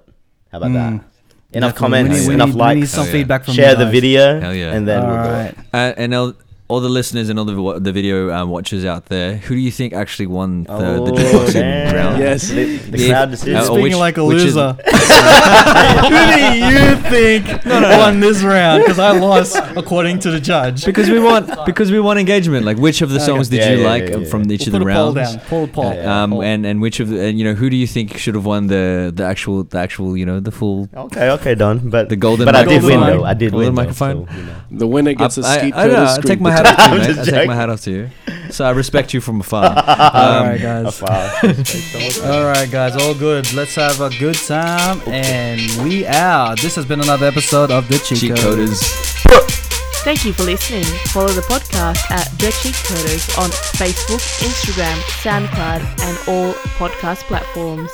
How about Mm. that? Enough Definitely. comments, we need, we enough need, likes. We need some Hell yeah. feedback from Share the video, Hell yeah. and then All we'll do right. it. Uh, and all, all the listeners and all the the video um, watchers out there, who do you think actually won the, the Oh, jukeboxing damn. round? Yes. The, the Yeah. crowd Uh, decision. or Speaking which- like a which is- loser. Who do you think won this round? Because I lost, according to the judge. because we want because we want engagement. Like, which of the songs did Yeah, you yeah, like yeah, uh, yeah. from each We'll of put the a poll rounds? down. Poll, poll. Yeah, Um, poll. and and which of the and you know who do you think should have won the the actual the actual you know the full Okay, okay, done. But the golden but I did win though. I did Golden win. though, microphone. so, you know. The winner gets a skeet I, I, know, I take my hat off to you, I'm mate. I take my hat off to you. So I respect you from afar. All Um, right, guys. All right, guys. All good. Let's have a good time. And we out. This has been another episode of The Cheat, Cheat Coders. coders. Thank you for listening. Follow the podcast at The Cheat Coders on Facebook, Instagram, SoundCloud, and all podcast platforms.